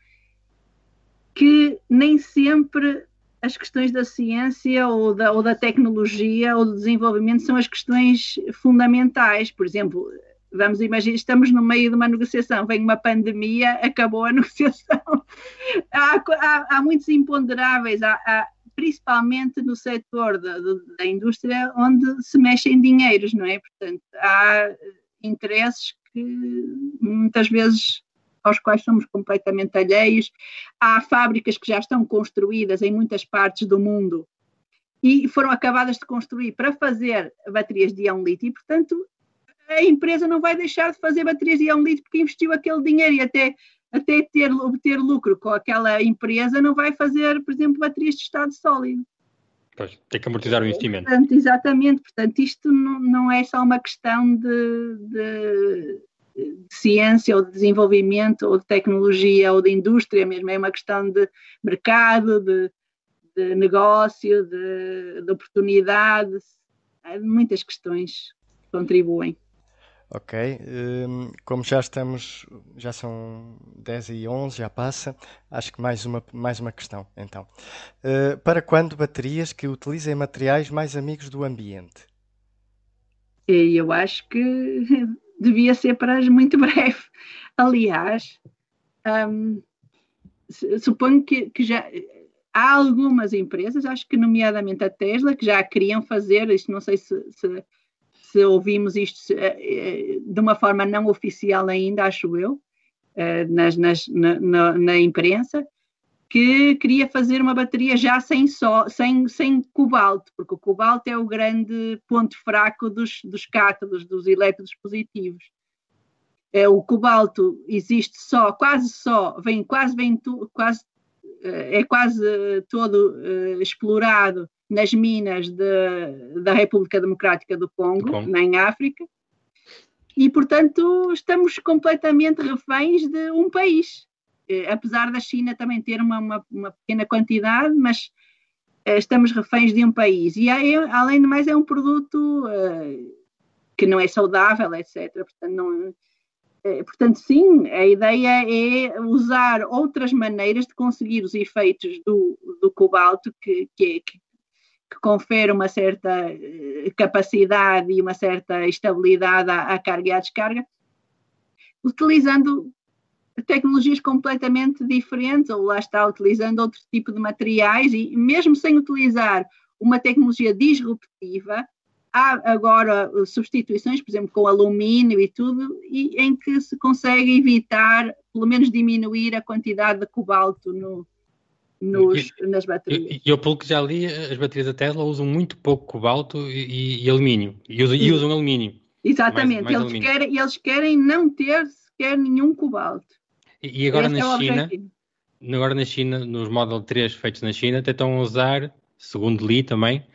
S2: que nem sempre as questões da ciência ou da, ou da tecnologia ou do desenvolvimento são as questões fundamentais. Por exemplo, Vamos imaginar, estamos no meio de uma negociação, vem uma pandemia, acabou a negociação. há, há, há, muitos imponderáveis. Há, principalmente no setor da, da indústria onde se mexem dinheiros, não é? Portanto, há interesses que muitas vezes aos quais somos completamente alheios. Há fábricas que já estão construídas em muitas partes do mundo e foram acabadas de construir para fazer baterias de íon-lítio e, portanto, a empresa não vai deixar de fazer baterias de íon-lítio porque investiu aquele dinheiro e até, até ter, obter lucro com aquela empresa não vai fazer, por exemplo, baterias de estado sólido.
S1: Pois, tem que amortizar o investimento.
S2: Portanto, exatamente, portanto, isto não, não é só uma questão de de ciência ou de desenvolvimento ou de tecnologia ou de indústria mesmo, é uma questão de mercado, de, de negócio, de, de oportunidade, muitas questões contribuem.
S3: Ok, um, como já estamos, já são 10 e 11, já passa, acho que mais uma, mais uma questão, então. Uh, para quando baterias que utilizem materiais mais amigos do ambiente?
S2: Eu acho que devia ser para muito breve. Aliás, um, suponho que, que, já há algumas empresas, acho que nomeadamente a Tesla, que já queriam fazer, isto não sei se, se, se ouvimos isto se, eh, eh, de uma forma não oficial ainda, acho eu, eh, nas, nas, na, na, na imprensa, que queria fazer uma bateria já sem, só, sem, sem cobalto, porque o cobalto é o grande ponto fraco dos, dos cátodos, dos elétrodos positivos. É, o cobalto existe só, quase só, vem quase, vem tu, quase eh, é quase todo uh, explorado nas minas de, da República Democrática do Congo, Congo, em África, e portanto estamos completamente reféns de um país. Eh, apesar da China também ter uma, uma, uma pequena quantidade, mas eh, estamos reféns de um país. E é, além de mais, é um produto uh, que não é saudável, etc. Portanto, não, portanto, sim, a ideia é usar outras maneiras de conseguir os efeitos do, do cobalto, que, que, que, que confere uma certa capacidade e uma certa estabilidade à, à carga e à descarga, utilizando tecnologias completamente diferentes, ou lá está utilizando outro tipo de materiais, e mesmo sem utilizar uma tecnologia disruptiva, há agora substituições, por exemplo, com alumínio e tudo, e, em que se consegue evitar, pelo menos diminuir a quantidade de cobalto no, nos, nas baterias.
S1: E eu, pelo que já li, as baterias da Tesla usam muito pouco cobalto e, e alumínio, e usam, e usam alumínio.
S2: Exatamente, mais, mais eles, alumínio. Querem, eles querem não ter sequer nenhum cobalto.
S1: E agora Esse na é China, agora na China, nos Model 3 feitos na China, tentam usar, segundo li também,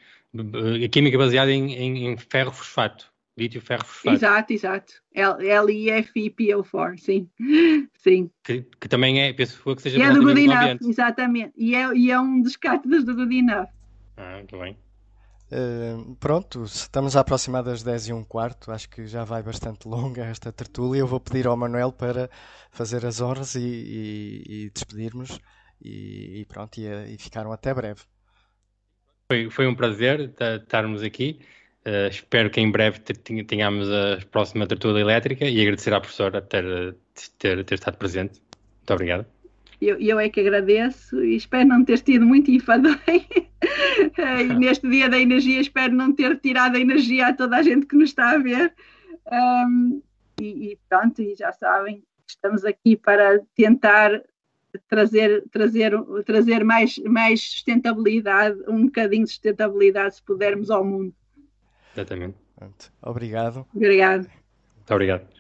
S1: a química baseada em, em, em ferro fosfato. Lítio ferro fosfato.
S2: Exato, exato. LiFePO4, sim. sim.
S1: Que, que, também é, penso que seja
S2: e é do Goodenough, exatamente. E é, e é um dos cátodos do Goodenough.
S1: Ah, muito bem.
S3: Pronto, estamos a aproximar das 10 e um quarto, acho que já vai bastante longa esta tertúlia. Eu vou pedir ao Manuel para fazer as honras e, e, e despedirmos e, e, pronto, e, e ficaram até breve.
S1: Foi, foi um prazer estarmos aqui. Uh, espero que em breve tenhamos a próxima tertúlia elétrica e agradecer à professora ter, ter, ter estado presente. Muito obrigado.
S2: Eu, eu é que agradeço e espero não ter tido muito enfadonho. e neste dia da energia espero não ter tirado a energia a toda a gente que nos está a ver. Um, e, e, pronto, e já sabem, estamos aqui para tentar trazer, trazer, trazer mais, mais sustentabilidade, um bocadinho de sustentabilidade, se pudermos, ao mundo.
S1: Exatamente.
S3: Obrigado.
S2: Obrigado.
S1: Muito obrigado.